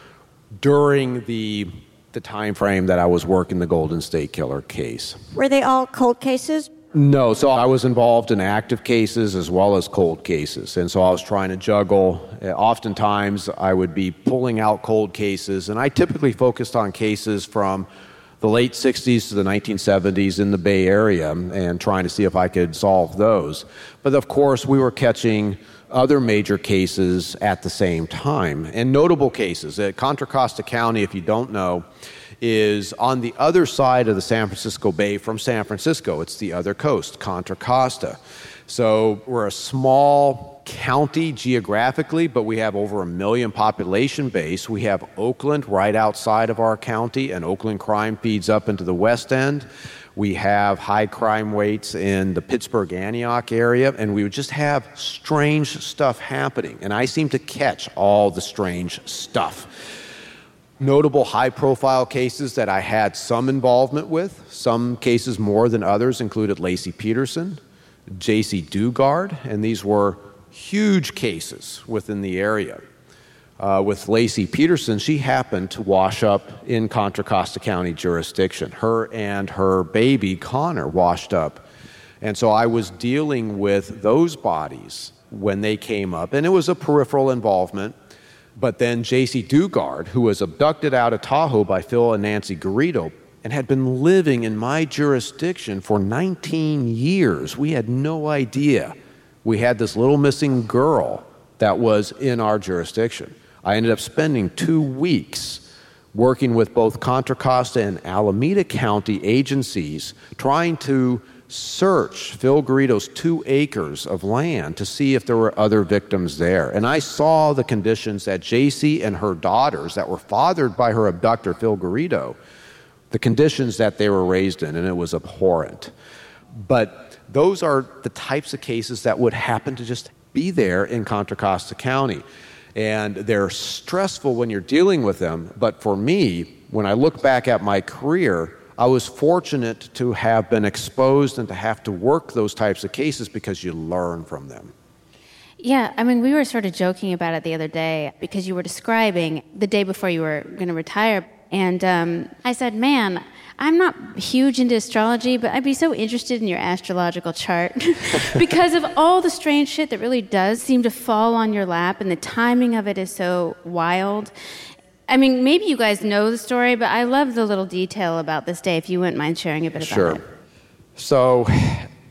during the the time frame that I was working the Golden State Killer case. Were they all cold cases? No, so I was involved in active cases as well as cold cases. And so I was trying to juggle. Uh, oftentimes, I would be pulling out cold cases, and I typically focused on cases from the late 60s to the 1970s in the Bay Area and trying to see if I could solve those. But of course, we were catching other major cases at the same time, and notable cases. At Contra Costa County, if you don't know, is on the other side of the San Francisco Bay from San Francisco. It's the other coast, Contra Costa. So we're a small county geographically, but we have over a million population base. We have Oakland right outside of our county, and Oakland crime feeds up into the west end. We have high crime rates in the Pittsburg Antioch area, and we would just have strange stuff happening. And I seem to catch all the strange stuff notable high profile cases that I had some involvement with. Some cases more than others included Laci Peterson, Jaycee Dugard, and these were huge cases within the area. Uh, with Laci Peterson, she happened to wash up in Contra Costa County jurisdiction. Her and her baby, Conner, washed up. And so I was dealing with those bodies when they came up, and it was a peripheral involvement but then Jaycee Dugard, who was abducted out of Tahoe by Phil and Nancy Garrido and had been living in my jurisdiction for 19 years. We had no idea we had this little missing girl that was in our jurisdiction. I ended up spending two weeks working with both Contra Costa and Alameda County agencies trying to search Phil Garrido's two acres of land to see if there were other victims there. And I saw the conditions that Jaycee and her daughters, that were fathered by her abductor, Phil Garrido, the conditions that they were raised in, and it was abhorrent. But those are the types of cases that would happen to just be there in Contra Costa County. And they're stressful when you're dealing with them. But for me, when I look back at my career, I was fortunate to have been exposed and to have to work those types of cases because you learn from them. Yeah, I mean, we were sort of joking about it the other day because you were describing the day before you were going to retire. And um, I said, man, I'm not huge into astrology, but I'd be so interested in your astrological chart (laughs) because of all the strange shit that really does seem to fall on your lap, and the timing of it is so wild. I mean, maybe you guys know the story, but I love the little detail about this day. If you wouldn't mind sharing a bit about sure. it. So,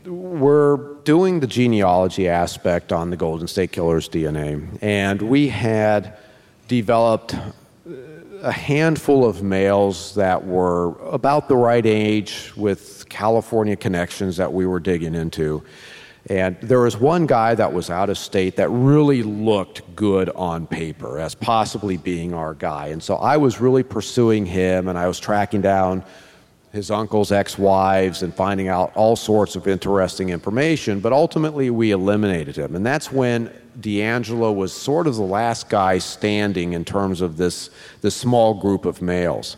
we're doing the genealogy aspect on the Golden State Killer's DNA, and we had developed uh, a handful of males that were about the right age with California connections that we were digging into. And there was one guy that was out of state that really looked good on paper as possibly being our guy. And so I was really pursuing him and I was tracking down his uncle's ex wives and finding out all sorts of interesting information. But ultimately, we eliminated him. And that's when DeAngelo was sort of the last guy standing in terms of this, this small group of males.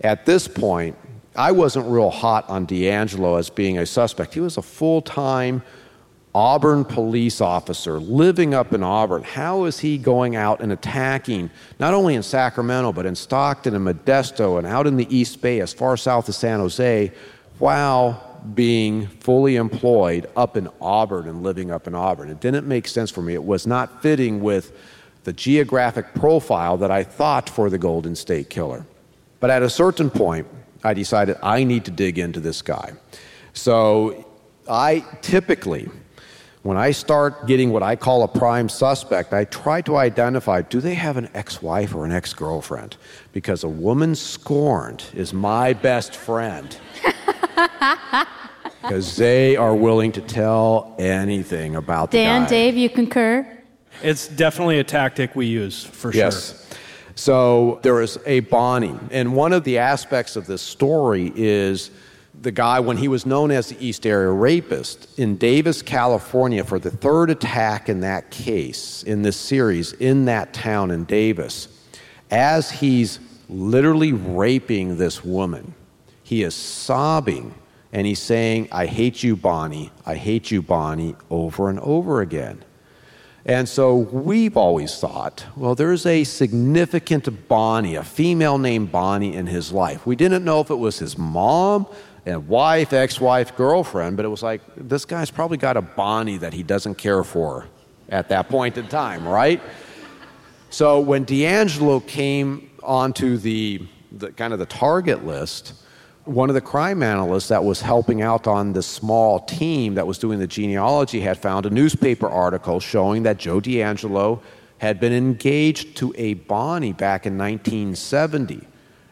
At this point, I wasn't real hot on DeAngelo as being a suspect. He was a full time Auburn police officer living up in Auburn. How is he going out and attacking not only in Sacramento, but in Stockton and Modesto and out in the East Bay as far south as San Jose while being fully employed up in Auburn and living up in Auburn? It didn't make sense for me. It was not fitting with the geographic profile that I thought for the Golden State Killer. But at a certain point, I decided I need to dig into this guy. So I typically when I start getting what I call a prime suspect, I try to identify do they have an ex wife or an ex girlfriend? Because a woman scorned is my best friend. (laughs) Because they are willing to tell anything about the Dan, guy. Dave, you concur? It's definitely a tactic we use for sure. yes. sure. So there is a bonding. And one of the aspects of this story is the guy, when he was known as the East Area Rapist, in Davis, California, for the third attack in that case, in this series, in that town in Davis, as he's literally raping this woman, he is sobbing and he's saying, I hate you, Bonnie. I hate you, Bonnie, over and over again. And so we've always thought, well, there's a significant Bonnie, a female named Bonnie in his life. We didn't know if it was his mom, and wife, ex wife, girlfriend, but it was like, this guy's probably got a Bonnie that he doesn't care for at that point in time, right? So when DeAngelo came onto the, the kind of the target list, one of the crime analysts that was helping out on the small team that was doing the genealogy had found a newspaper article showing that Joe DeAngelo had been engaged to a Bonnie back in 1970.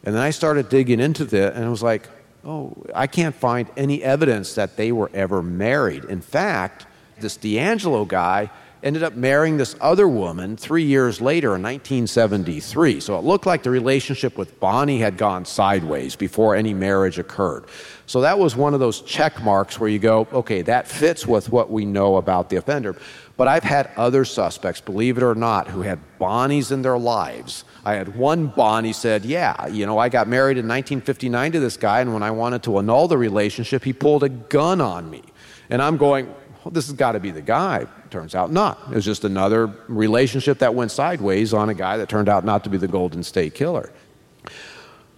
And then I started digging into that and it was like, oh, I can't find any evidence that they were ever married. In fact, this DeAngelo guy ended up marrying this other woman three years later in 1973. So it looked like the relationship with Bonnie had gone sideways before any marriage occurred. So that was one of those check marks where you go, okay, that fits with what we know about the offender. But I've had other suspects, believe it or not, who had Bonnies in their lives. I had one Bonnie said, Yeah, you know, I got married in 1959 to this guy, and when I wanted to annul the relationship, he pulled a gun on me. And I'm going, well, this has got to be the guy. Turns out not. It was just another relationship that went sideways on a guy that turned out not to be the Golden State Killer.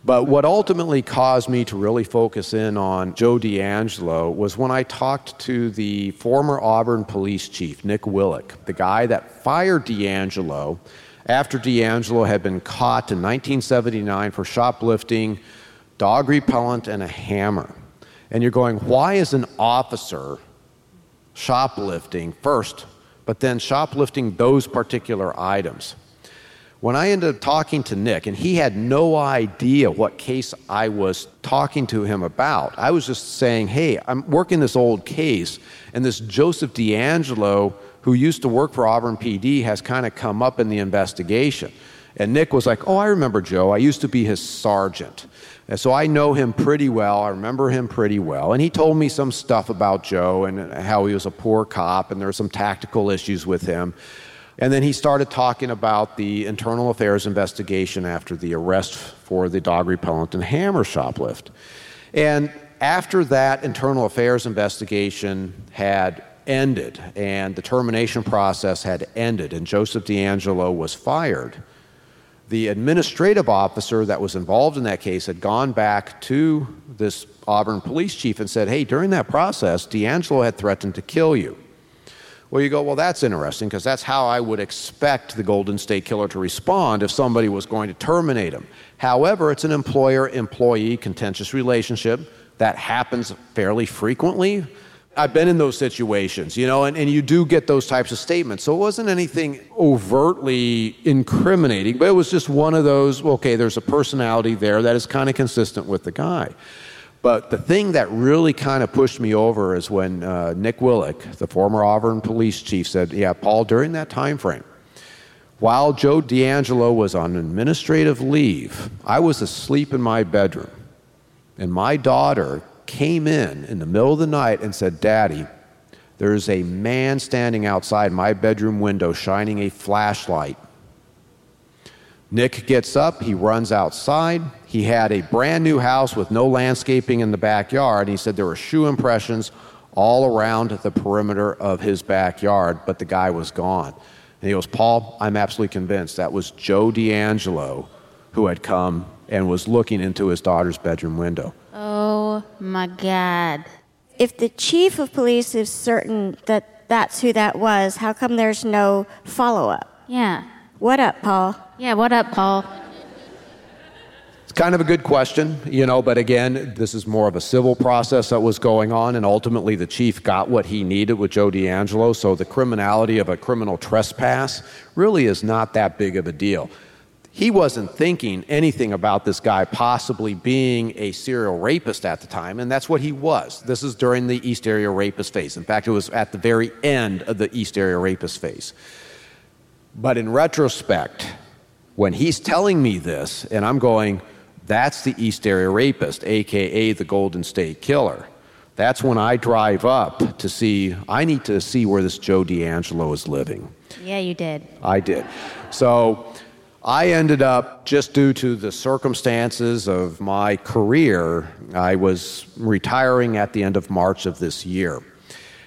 But what ultimately caused me to really focus in on Joe DeAngelo was when I talked to the former Auburn police chief, Nick Willick, the guy that fired DeAngelo after DeAngelo had been caught in 1979 for shoplifting dog repellent and a hammer. And you're going, why is an officer shoplifting first, but then shoplifting those particular items. When I ended up talking to Nick, and he had no idea what case I was talking to him about, I was just saying, Hey, I'm working this old case, and this Joseph DeAngelo, who used to work for Auburn PD, has kind of come up in the investigation. And Nick was like, Oh, I remember Joe. I used to be his sergeant. And so I know him pretty well. I remember him pretty well. And he told me some stuff about Joe and how he was a poor cop and there were some tactical issues with him. And then he started talking about the internal affairs investigation after the arrest for the dog repellent and hammer shoplift. And after that internal affairs investigation had ended and the termination process had ended and Joseph DeAngelo was fired, the administrative officer that was involved in that case had gone back to this Auburn police chief and said, Hey, during that process, DeAngelo had threatened to kill you. Well, you go, Well, that's interesting because that's how I would expect the Golden State Killer to respond if somebody was going to terminate him. However, it's an employer employee contentious relationship that happens fairly frequently I've been in those situations, you know, and, and you do get those types of statements. So it wasn't anything overtly incriminating, but it was just one of those, okay, there's a personality there that is kind of consistent with the guy. But the thing that really kind of pushed me over is when uh, Nick Willick, the former Auburn police chief, said, Yeah, Paul, during that time frame, while Joe DeAngelo was on administrative leave, I was asleep in my bedroom. And my daughter came in in the middle of the night and said, Daddy, there's a man standing outside my bedroom window shining a flashlight. Nick gets up, he runs outside. He had a brand new house with no landscaping in the backyard. And He said there were shoe impressions all around the perimeter of his backyard, but the guy was gone. And he goes, Paul, I'm absolutely convinced that was Joe DeAngelo who had come and was looking into his daughter's bedroom window. Oh my God. If the chief of police is certain that that's who that was, how come there's no follow up? Yeah. What up, Paul? Yeah, what up, Paul? It's kind of a good question, you know, but again, this is more of a civil process that was going on, and ultimately the chief got what he needed with Joe DeAngelo, so the criminality of a criminal trespass really is not that big of a deal he wasn't thinking anything about this guy possibly being a serial rapist at the time, and that's what he was. This is during the East Area Rapist phase. In fact, it was at the very end of the East Area Rapist phase. But in retrospect, when he's telling me this, and I'm going, That's the East Area Rapist, aka the Golden State Killer. That's when I drive up to see, I need to see where this Joe DeAngelo is living. Yeah, you did. I did. So I ended up, just due to the circumstances of my career, I was retiring at the end of March of this year.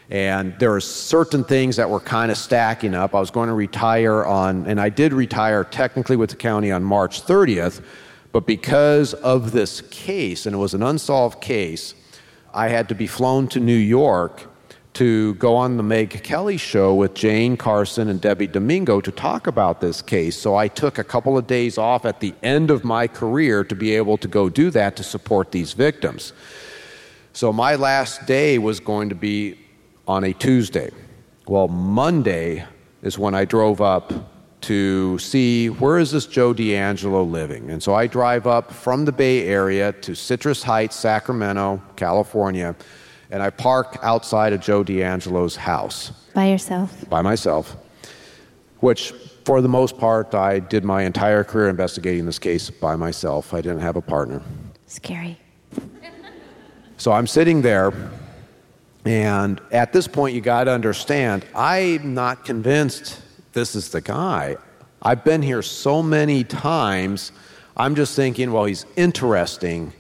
And there were certain things that were kind of stacking up. I was going to retire on, and I did retire technically with the county on March 30th, but because of this case, and it was an unsolved case, I had to be flown to New York to go on the Megyn Kelly show with Jane Carson and Debbi Domingo to talk about this case. So I took a couple of days off at the end of my career to be able to go do that to support these victims. So my last day was going to be on a Tuesday. Well, Monday is when I drove up to see where is this Joe DeAngelo living. And so I drive up from the Bay Area to Citrus Heights, Sacramento, California, and I park outside of Joe DeAngelo's house. By yourself? By myself, which for the most part, I did my entire career investigating this case by myself. I didn't have a partner. Scary. So I'm sitting there, and at this point, you got to understand, I'm not convinced this is the guy. I've been here so many times, I'm just thinking, well, he's interesting,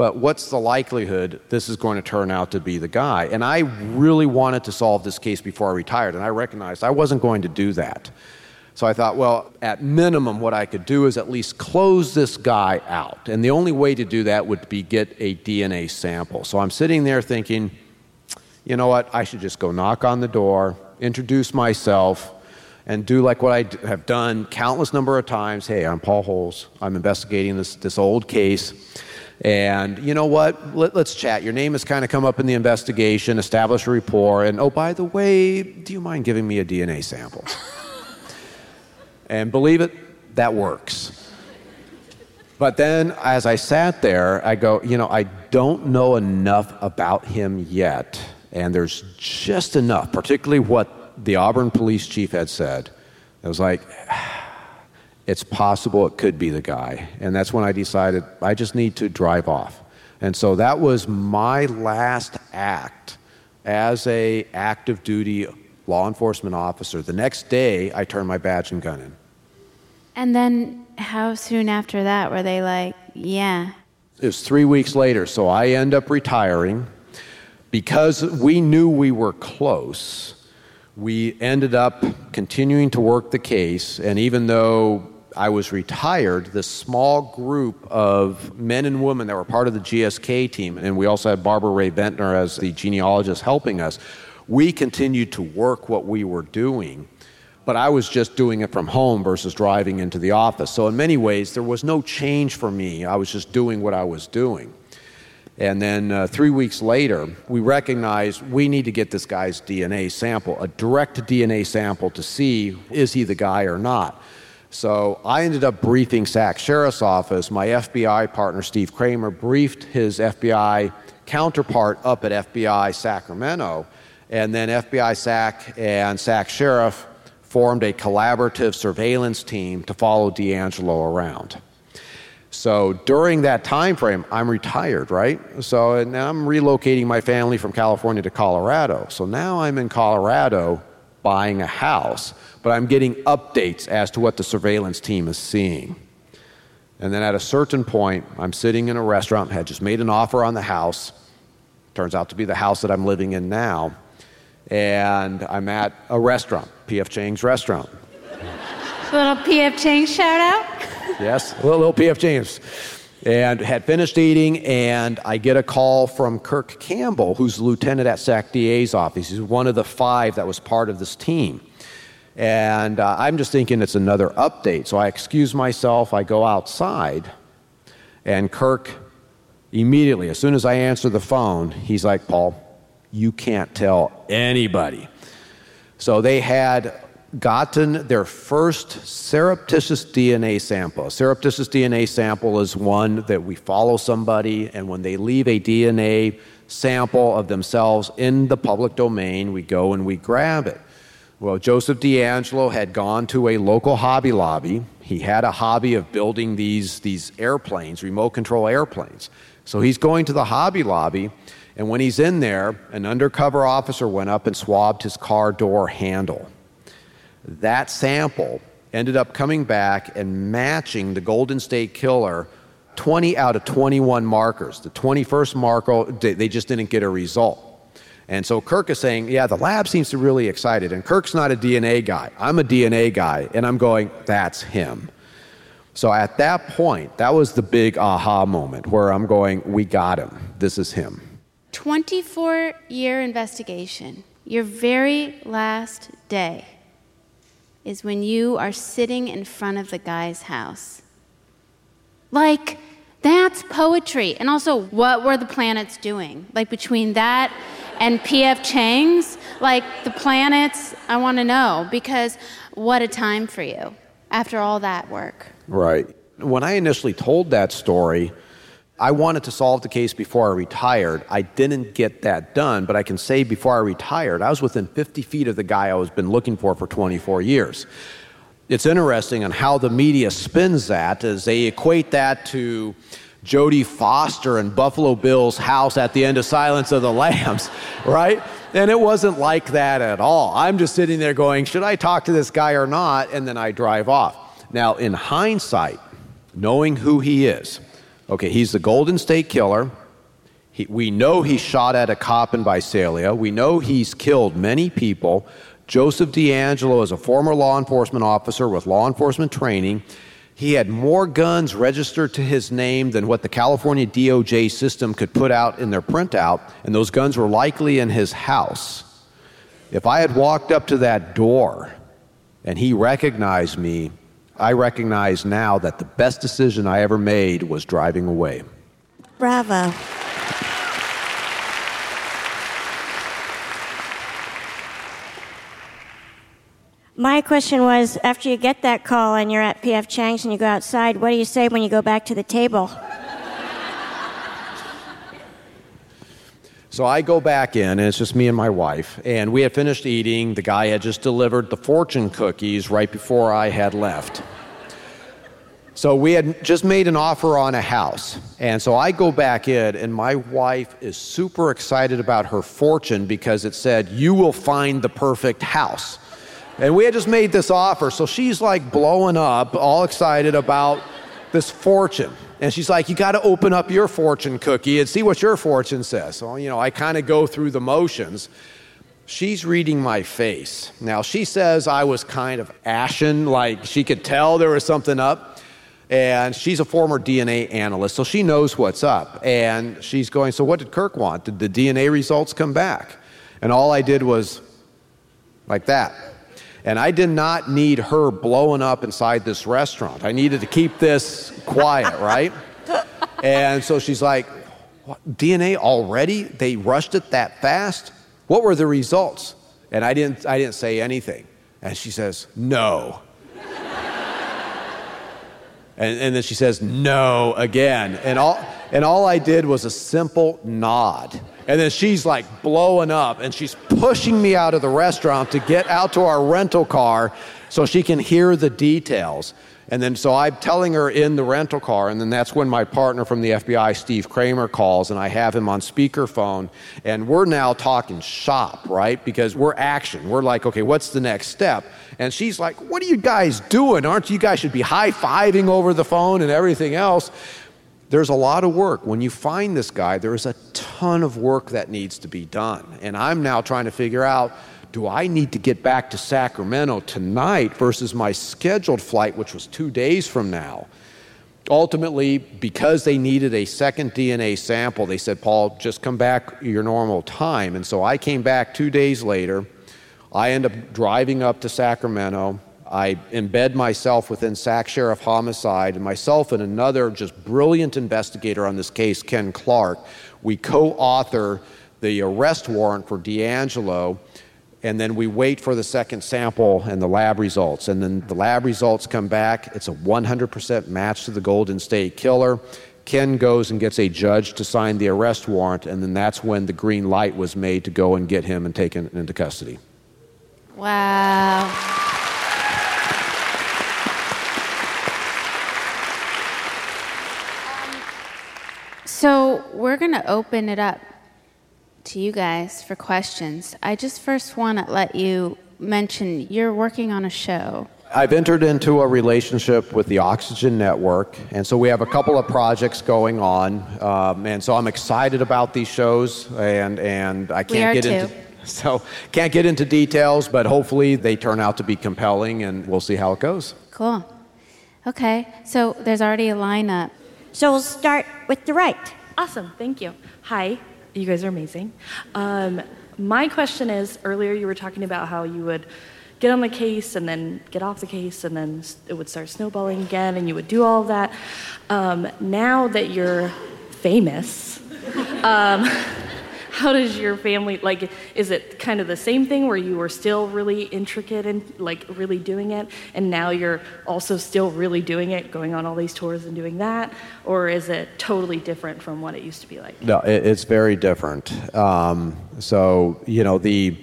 but what's the likelihood this is going to turn out to be the guy? And I really wanted to solve this case before I retired, and I recognized I wasn't going to do that. So I thought, well, at minimum, what I could do is at least close this guy out. And the only way to do that would be get a DNA sample. So I'm sitting there thinking, you know what, I should just go knock on the door, introduce myself, and do like what I have done countless number of times. Hey, I'm Paul Holes. I'm investigating this, this old case. And you know what? Let, us chat. Your name has kind of come up in the investigation, establish a rapport, and oh, by the way, do you mind giving me a DNA sample? (laughs) and believe it, that works. But then as I sat there, I go, you know, I don't know enough about him yet. And there's just enough, particularly what the Auburn police chief had said, it was like, (sighs) it's possible it could be the guy. And that's when I decided I just need to drive off. And so that was my last act as a active duty law enforcement officer. The next day, I turned my badge and gun in. And then how soon after that were they like, yeah? It was three weeks later. So I end up retiring because we knew we were close we ended up continuing to work the case, and even though I was retired, this small group of men and women that were part of the GSK team, and we also had Barbara Rae-Venter as the genealogist helping us, we continued to work what we were doing. But I was just doing it from home versus driving into the office. So, in many ways, there was no change for me. I was just doing what I was doing. And then uh, three weeks later, we recognized we need to get this guy's DNA sample, a direct DNA sample to see is he the guy or not. So I ended up briefing Sac Sheriff's Office. My FBI partner, Steve Kramer, briefed his FBI counterpart up at FBI Sacramento. And then FBI Sac and Sac Sheriff formed a collaborative surveillance team to follow DeAngelo around. So during that time frame, I'm retired, right? So and I'm relocating my family from California to Colorado. So now I'm in Colorado buying a house, but I'm getting updates as to what the surveillance team is seeing. And then at a certain point, I'm sitting in a restaurant, had just made an offer on the house. Turns out to be the house that I'm living in now. And I'm at a restaurant, P.F. Chang's restaurant. (laughs) Little P.F. Chang shout out yes, little, little P.F. James. And had finished eating, and I get a call from Kirk Campbell, who's the lieutenant at SAC DA's office. He's one of the five that was part of this team. And uh, I'm just thinking it's another update. So I excuse myself, I go outside, and Kirk immediately, as soon as I answer the phone, he's like, Paul, you can't tell anybody. So they had gotten their first surreptitious DNA sample. Surreptitious DNA sample is one that we follow somebody, and when they leave a DNA sample of themselves in the public domain, we go and we grab it. Well, Joseph DeAngelo had gone to a local Hobby Lobby. He had a hobby of building these, these airplanes, remote control airplanes. So he's going to the Hobby Lobby, and when he's in there, an undercover officer went up and swabbed his car door handle. That sample ended up coming back and matching the Golden State Killer 20 out of 21 markers. The 21st marker, they just didn't get a result. And so Kirk is saying, yeah, the lab seems to really excited. And Kirk's not a DNA guy. I'm a DNA guy. And I'm going, that's him. So at that point, that was the big aha moment where I'm going, we got him. This is him. 24 year investigation. Your very last day is when you are sitting in front of the guy's house. Like, that's poetry. And also, what were the planets doing? Like, between that and P.F. Chang's, like, the planets, I want to know because what a time for you after all that work. Right. When I initially told that story, I wanted to solve the case before I retired. I didn't get that done, but I can say before I retired, I was within 50 feet of the guy I was been looking for for 24 years it's interesting on how the media spins that as they equate that to Jodie Foster and Buffalo Bill's house at the end of Silence of the Lambs, (laughs) right? And it wasn't like that at all. I'm just sitting there going, should I talk to this guy or not? And then I drive off. Now, in hindsight, knowing who he is, okay, he's the Golden State Killer. He, we know he shot at a cop in Visalia. We know he's killed many people. Joseph DeAngelo is a former law enforcement officer with law enforcement training. He had more guns registered to his name than what the California DOJ system could put out in their printout, and those guns were likely in his house. If I had walked up to that door and he recognized me, I recognize now that the best decision I ever made was driving away. Bravo. My question was after you get that call and you're at PF Chang's and you go outside, what do you say when you go back to the table? So I go back in, and it's just me and my wife. And we had finished eating. The guy had just delivered the fortune cookies right before I had left. So we had just made an offer on a house. And so I go back in, and my wife is super excited about her fortune because it said, You will find the perfect house. And we had just made this offer. So she's like blowing up, all excited about this fortune. And she's like, You got to open up your fortune cookie and see what your fortune says. So, you know, I kind of go through the motions. She's reading my face. Now, she says I was kind of ashen, like she could tell there was something up. And she's a former DNA analyst, so she knows what's up. And she's going, So, what did Kirk want? Did the DNA results come back? And all I did was like that. And I did not need her blowing up inside this restaurant. I needed to keep this quiet, (laughs) right? And so she's like, DNA already? They rushed it that fast? What were the results? And I didn't, I didn't say anything. And she says, No. (laughs) and, and then she says, No again. And all, and all I did was a simple nod. And then she's like blowing up and she's pushing me out of the restaurant to get out to our rental car so she can hear the details. And then so I'm telling her in the rental car, and then that's when my partner from the FBI, Steve Kramer, calls, and I have him on speakerphone. And we're now talking shop, right? Because we're action. We're like, okay, what's the next step? And she's like, what are you guys doing? Aren't you guys should be high fiving over the phone and everything else? There's a lot of work. When you find this guy, there is a ton of work that needs to be done. And I'm now trying to figure out do I need to get back to Sacramento tonight versus my scheduled flight, which was two days from now? Ultimately, because they needed a second DNA sample, they said, Paul, just come back your normal time. And so I came back two days later. I end up driving up to Sacramento. I embed myself within Sac Sheriff Homicide, and myself and another just brilliant investigator on this case, Ken Clark, we co author the arrest warrant for DeAngelo, and then we wait for the second sample and the lab results. And then the lab results come back. It's a 100% match to the Golden State Killer. Ken goes and gets a judge to sign the arrest warrant, and then that's when the green light was made to go and get him and take him into custody. Wow. So we're going to open it up to you guys for questions. I just first want to let you mention you're working on a show. I've entered into a relationship with the Oxygen Network, and so we have a couple of projects going on, um, and so I'm excited about these shows, and and I can't get too. into (laughs) so can't get into details, but hopefully they turn out to be compelling, and we'll see how it goes. Cool. Okay, so there's already a lineup. So we'll start with the right. Awesome, thank you. Hi, you guys are amazing. Um, my question is earlier you were talking about how you would get on the case and then get off the case and then it would start snowballing again and you would do all that. Um, now that you're famous, (laughs) um, how does your family like is it kind of the same thing where you were still really intricate and like really doing it and now you're also still really doing it going on all these tours and doing that or is it totally different from what it used to be like No, it, it's very different. Um, so, you know, the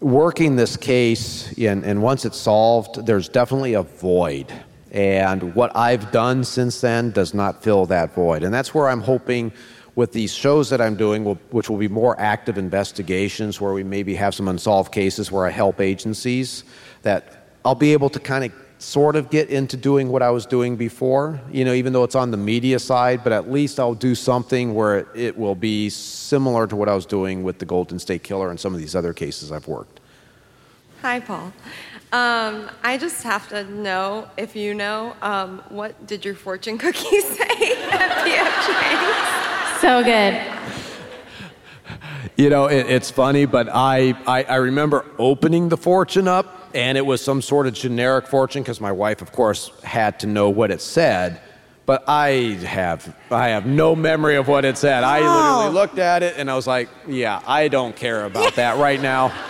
working this case, and, and once it's solved, there's definitely a void. And what I've done since then does not fill that void. And that's where I'm hoping with these shows that I'm doing, which will be more active investigations, where we maybe have some unsolved cases where I help agencies, that I'll be able to kind of sort of get into doing what I was doing before, you know, even though it's on the media side, but at least I'll do something where it will be similar to what I was doing with the Golden State Killer and some of these other cases I've worked. Hi, Paul. Um, I just have to know if you know um, what did your fortune cookie (laughs) say at PF So good. You know, it, it's funny, but I, I, I remember opening the fortune up, and it was some sort of generic fortune because my wife, of course, had to know what it said. But I have I have no memory of what it said. I literally looked at it and I was like, "Yeah, I don't care about that right now." (laughs)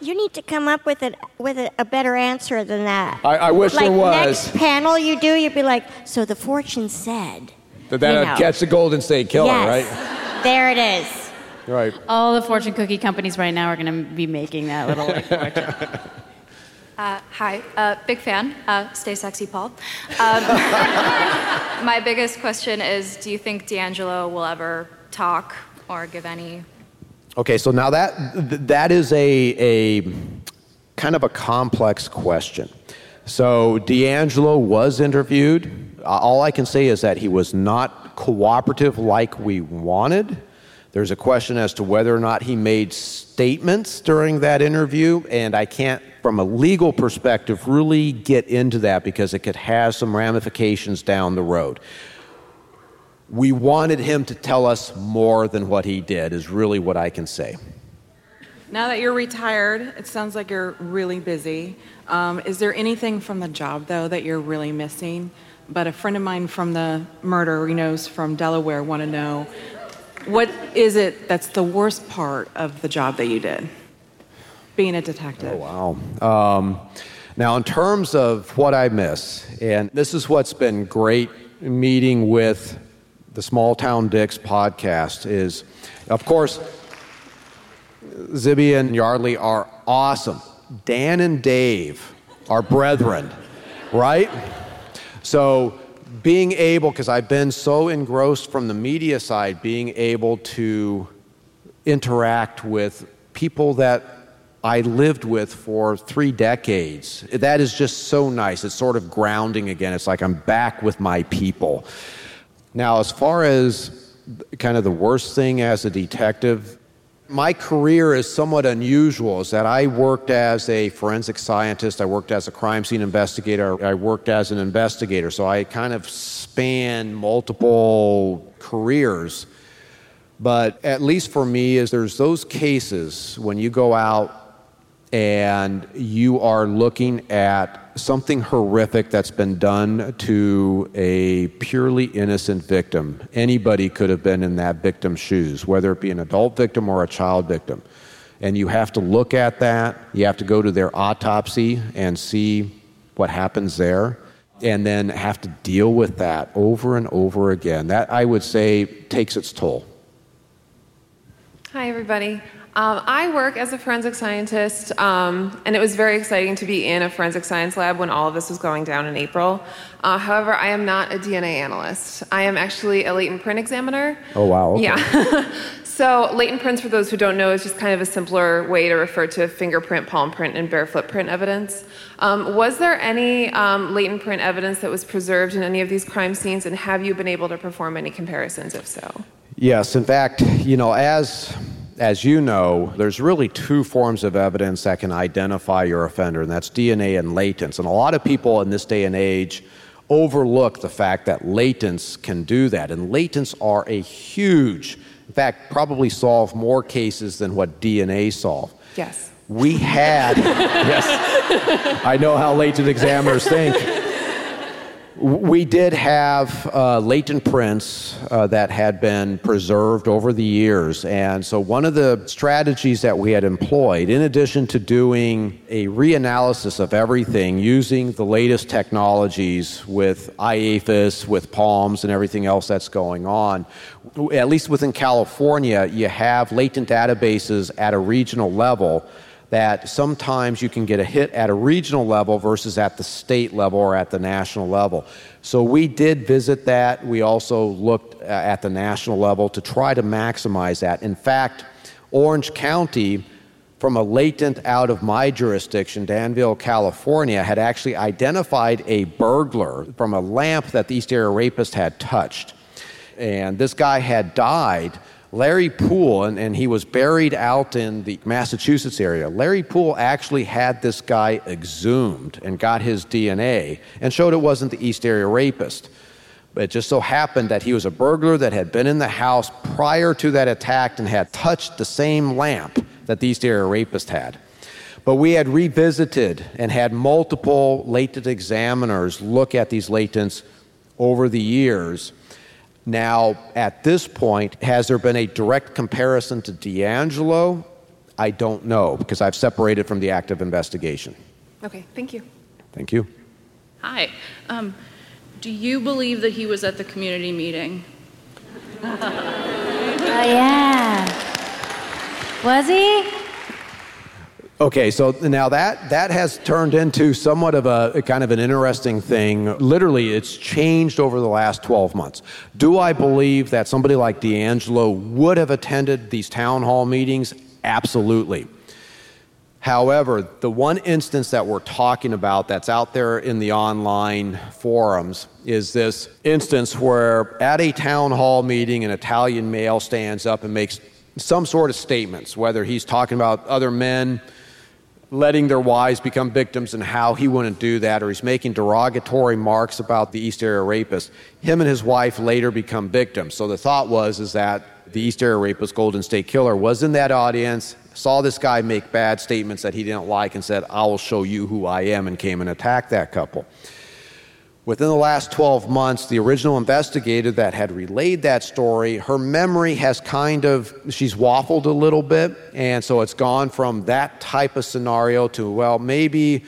You need to come up with a with a, a better answer than that. I- I wish like there was. Next panel you do, you'd be like, so the fortune said. That that You know. catch the Golden State Killer, Yes. There it is. right? Right. All the fortune cookie companies right now are going to be making that little like, (laughs) fortune. Uh, hi, uh, big fan. Uh, stay sexy, Paul. Um, (laughs) my biggest question is Do you think DeAngelo will ever talk or give any? Okay, so now that that is a a kind of a complex question. So DeAngelo was interviewed. All I can say is that he was not cooperative like we wanted. There's a question as to whether or not he made statements during that interview, and I can't, from a legal perspective, really get into that because it could have some ramifications down the road. We wanted him to tell us more than what he did, is really what I can say. Now that you're retired, it sounds like you're really busy. Um, is there anything from the job, though, that you're really missing? But a friend of mine from the murder, he knows from Delaware, want to know what is it that's the worst part of the job that you did, being a detective? Oh, wow. Um, now, in terms of what I miss, and this is what's been great meeting with the Small Town Dicks podcast, is of course, Zibby and Yeardley are awesome. Dan and Dave are brethren, right? So, being able, because I've been so engrossed from the media side, being able to interact with people that I lived with for three decades. That is just so nice. It's sort of grounding again. It's like I'm back with my people. Now, as far as kind of the worst thing as a detective, my career is somewhat unusual is that I worked as a forensic scientist, I worked as a crime scene investigator, I worked as an investigator. So I kind of span multiple careers. But at least for me, is there's those cases when you go out and you are looking at something horrific that's been done to a purely innocent victim. Anybody could have been in that victim's shoes, whether it be an adult victim or a child victim. And you have to look at that, you have to go to their autopsy and see what happens there, and then have to deal with that over and over again. That, I would say, takes its toll. Hi, everybody. Um, I work as a forensic scientist, um, and it was very exciting to be in a forensic science lab when all of this was going down in April. Uh, however, I am not a DNA analyst. I am actually a latent print examiner. Oh, wow. Okay. Yeah. (laughs) so, latent prints, for those who don't know, is just kind of a simpler way to refer to fingerprint, palm print, and bare footprint evidence. Um, was there any um, latent print evidence that was preserved in any of these crime scenes, and have you been able to perform any comparisons, if so? Yes, in fact, you know, as as you know, there's really two forms of evidence that can identify your offender, and that's DNA and latents. And a lot of people in this day and age overlook the fact that latents can do that. And latents are a huge, in fact, probably solve more cases than what DNA solve. Yes. We had, (laughs) yes, I know how latent examiners think. We did have uh, latent prints uh, that had been preserved over the years. And so, one of the strategies that we had employed, in addition to doing a reanalysis of everything using the latest technologies with IAFIS, with PALMS, and everything else that's going on, at least within California, you have latent databases at a regional level that sometimes you can get a hit at a regional level versus at the state level or at the national level. So we did visit that. We also looked uh, at the national level to try to maximize that. In fact, Orange County, from a latent out of my jurisdiction, Danville, California, had actually identified a burglar from a lamp that the East Area Rapist had touched. And this guy had died Larry Poole, and, and, he was buried out in the Massachusetts area. Larry Poole actually had this guy exhumed and got his DNA and showed it wasn't the East Area rapist. But it just so happened that he was a burglar that had been in the house prior to that attack and had touched the same lamp that the East Area rapist had. But we had revisited and had multiple latent examiners look at these latents over the years now, at this point, has there been a direct comparison to DeAngelo? I don't know because I've separated from the active investigation. Okay, thank you. Thank you. Hi. Um, do you believe that he was at the community meeting? (laughs) oh, yeah. Was he? Okay, so now that that has turned into somewhat of a, a, kind of an interesting thing. Literally, it's changed over the last 12 months. Do I believe that somebody like DeAngelo would have attended these town hall meetings? Absolutely. However, the one instance that we're talking about that's out there in the online forums is this instance where at a town hall meeting, an Italian male stands up and makes some sort of statements, whether he's talking about other men letting their wives become victims and how he wouldn't do that, or he's making derogatory marks about the East Area rapist. Him and his wife later become victims. So the thought was is that the East Area rapist, Golden State Killer, was in that audience, saw this guy make bad statements that he didn't like, and said, "I will show you who I am," and came and attacked that couple. Within the last 12 months, the original investigator that had relayed that story, her memory has kind of, she's waffled a little bit. And so it's gone from that type of scenario to, well, maybe,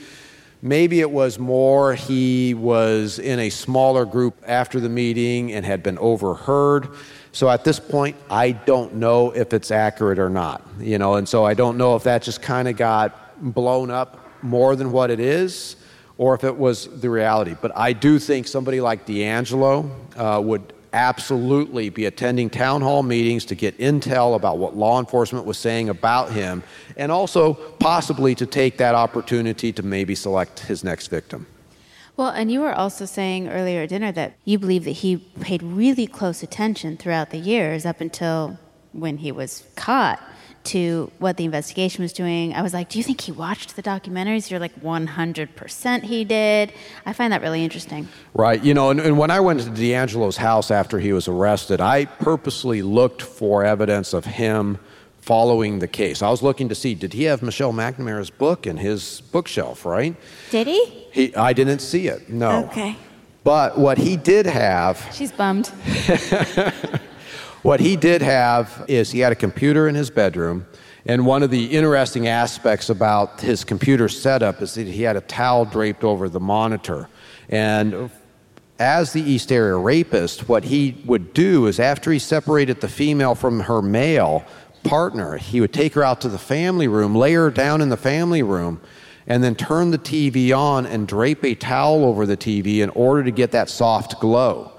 maybe it was more he was in a smaller group after the meeting and had been overheard. So at this point, I don't know if it's accurate or not, you know, and so I don't know if that just kind of got blown up more than what it is or if it was the reality. But I do think somebody like DeAngelo uh, would absolutely be attending town hall meetings to get intel about what law enforcement was saying about him, and also possibly to take that opportunity to maybe select his next victim. Well, and you were also saying earlier at dinner that you believe that he paid really close attention throughout the years up until when he was caught to what the investigation was doing. I was like, Do you think he watched the documentaries? You're like, 100% he did. I find that really interesting. Right. You know, and, and when I went to DeAngelo's house after he was arrested, I purposely looked for evidence of him following the case. I was looking to see did he have Michelle McNamara's book in his bookshelf, right? Did he? He I didn't see it. No. Okay. But what he did have She's bummed. (laughs) What he did have is he had a computer in his bedroom. And one of the interesting aspects about his computer setup is that he had a towel draped over the monitor. And as the East Area rapist, what he would do is after he separated the female from her male, partner. He would take her out to the family room, lay her down in the family room, and then turn the TV on and drape a towel over the TV in order to get that soft glow.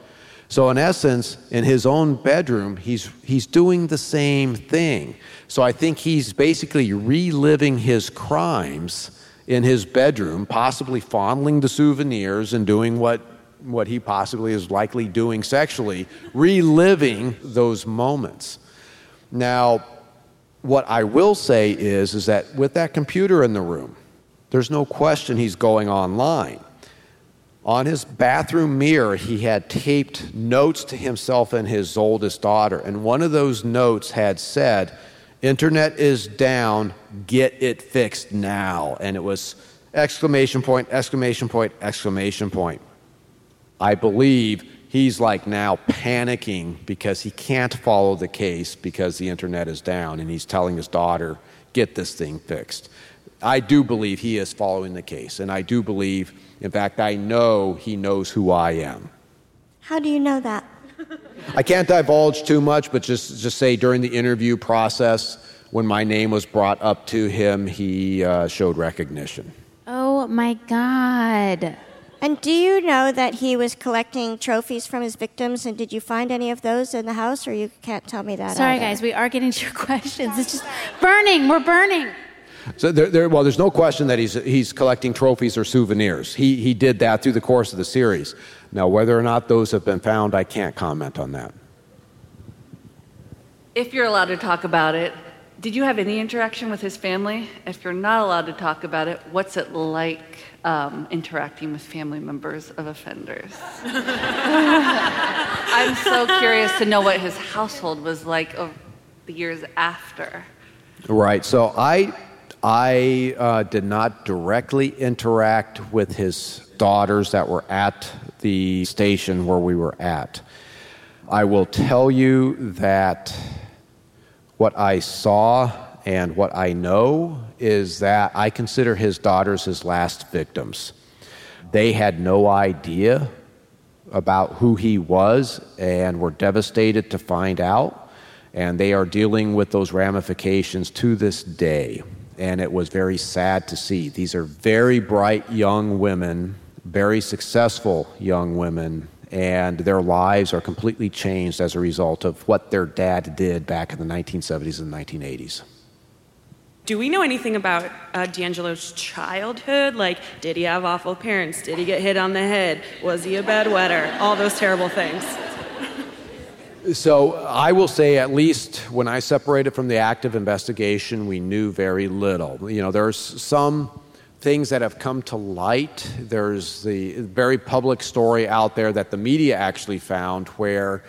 So, in essence, in his own bedroom, he's, he's doing the same thing. So, I think he's basically reliving his crimes in his bedroom, possibly fondling the souvenirs and doing what, what he possibly is likely doing sexually, reliving those moments. Now, what I will say is, is that with that computer in the room, there's no question he's going online. On his bathroom mirror, he had taped notes to himself and his oldest daughter. And one of those notes had said, Internet is down, get it fixed now. And it was exclamation point, exclamation point, exclamation point. I believe he's like now panicking because he can't follow the case because the internet is down. And he's telling his daughter, get this thing fixed. I do believe he is following the case. And I do believe in fact, I know he knows who I am. How do you know that? I can't divulge too much, but just, just say during the interview process, when my name was brought up to him, he uh, showed recognition. Oh my God. And do you know that he was collecting trophies from his victims? And did you find any of those in the house, or you can't tell me that? Sorry, either? guys, we are getting to your (laughs) questions. It's just burning. We're burning. So there, there, well, there's no question that he's, he's collecting trophies or souvenirs. He, he did that through the course of the series. Now, whether or not those have been found, I can't comment on that. If you're allowed to talk about it, did you have any interaction with his family? If you're not allowed to talk about it, what's it like um, interacting with family members of offenders? (laughs) I'm so curious to know what his household was like over the years after. Right. So I I uh, did not directly interact with his daughters that were at the station where we were at. I will tell you that what I saw and what I know is that I consider his daughters his last victims. They had no idea about who he was and were devastated to find out, and they are dealing with those ramifications to this day and it was very sad to see. These are very bright young women, very successful young women, and their lives are completely changed as a result of what their dad did back in the 1970s and 1980s. Do we know anything about uh, DeAngelo's childhood? Like, did he have awful parents? Did he get hit on the head? Was he a bedwetter? All those terrible things. So I will say, at least when I separated from the active investigation, we knew very little. You know, there's some things that have come to light. There's the very public story out there that the media actually found where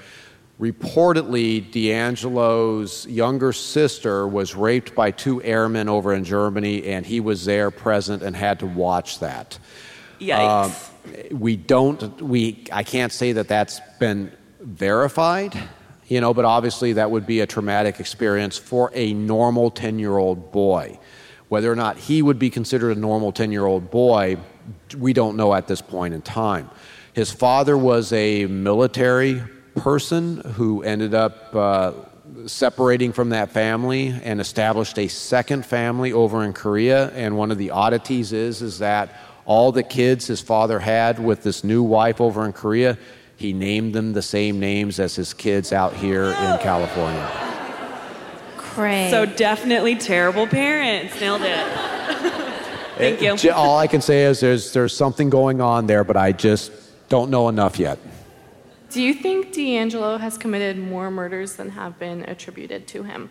reportedly DeAngelo's younger sister was raped by two airmen over in Germany, and he was there present and had to watch that. Yikes. Um, we don't, we, I can't say that that's been verified, you know, but obviously that would be a traumatic experience for a normal 10 year old boy. Whether or not he would be considered a normal 10 year old boy, we don't know at this point in time. His father was a military person who ended up uh, separating from that family and established a second family over in Korea. And one of the oddities is, is that all the kids his father had with this new wife over in Korea, he named them the same names as his kids out here in California. Great. So definitely terrible parents. Nailed it. (laughs) Thank you. All I can say is there's, there's something going on there, but I just don't know enough yet. Do you think DeAngelo has committed more murders than have been attributed to him?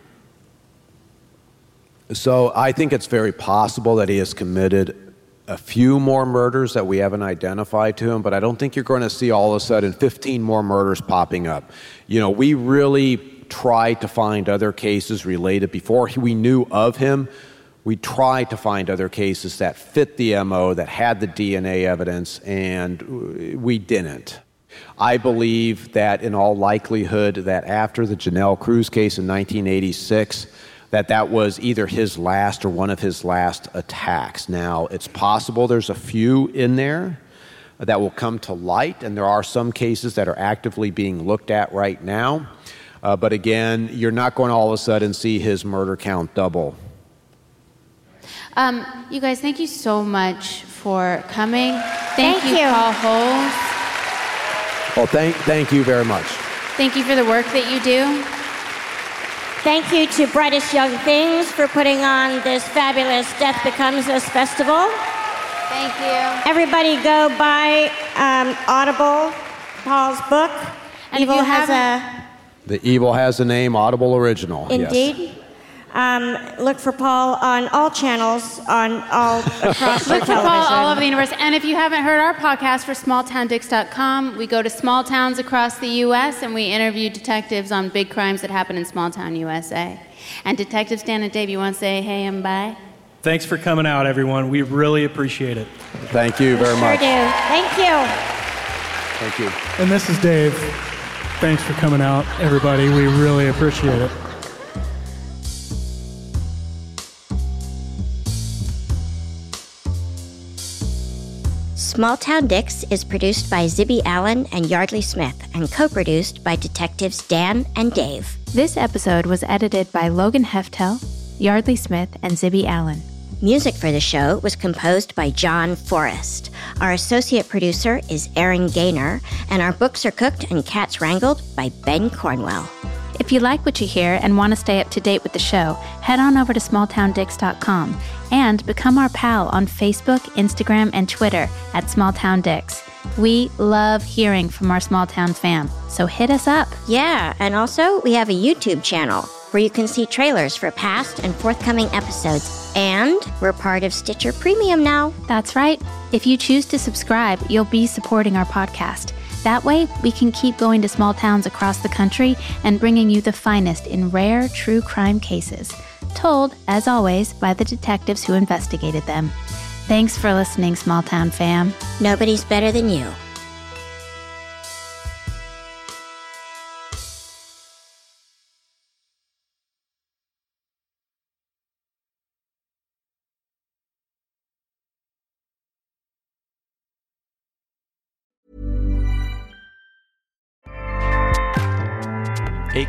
So I think it's very possible that he has committed a few more murders that we haven't identified to him, but I don't think you're going to see all of a sudden 15 more murders popping up. You know, we really tried to find other cases related before we knew of him. We tried to find other cases that fit the MO, that had the DNA evidence, and we didn't. I believe that in all likelihood that after the Janelle Cruz case in 1986, that that was either his last or one of his last attacks. Now, it's possible there's a few in there that will come to light, and there are some cases that are actively being looked at right now. Uh, but again, you're not going to all of a sudden see his murder count double. Um, you guys, thank you so much for coming. Thank you, you. Paul Holes. Well, thank, thank you very much. Thank you for the work that you do. Thank you to Brightest Young Things for putting on this fabulous Death Becomes Us festival. Thank you. Everybody go buy um, Audible, Paul's book. And Evil has a The Evil has a name, Audible Original. Yes. Indeed. Um, look for Paul on all channels, on all (laughs) across your Look for Paul all over the universe. And if you haven't heard our podcast for smalltowndicks.com, we go to small towns across the U.S. and we interview detectives on big crimes that happen in small town USA. And detectives Dan and Dave, you want to say hey and bye? Thanks for coming out, everyone. We really appreciate it. Thank you very Sure much. do. Thank you. Thank you. And this is Dave. Thanks for coming out, everybody. We really appreciate it. Small Town Dicks is produced by Zibby Allen and Yeardley Smith and co produced by detectives Dan and Dave. This episode was edited by Logan Heftel, Yeardley Smith, and Zibby Allen. Music for the show was composed by John Forrest. Our associate producer is Aaron Gaynor, and our books are cooked and cats wrangled by Ben Cornwell. If you like what you hear and want to stay up to date with the show, head on over to smalltowndicks.com and become our pal on Facebook, Instagram, and Twitter at smalltowndicks. We love hearing from our small town fam, so hit us up. Yeah, and also we have a YouTube channel where you can see trailers for past and forthcoming episodes. And we're part of Stitcher Premium now. That's right. If you choose to subscribe, you'll be supporting our podcast. That way, we can keep going to small towns across the country and bringing you the finest in rare true crime cases, told, as always, by the detectives who investigated them. Thanks for listening, small town fam. Nobody's better than you.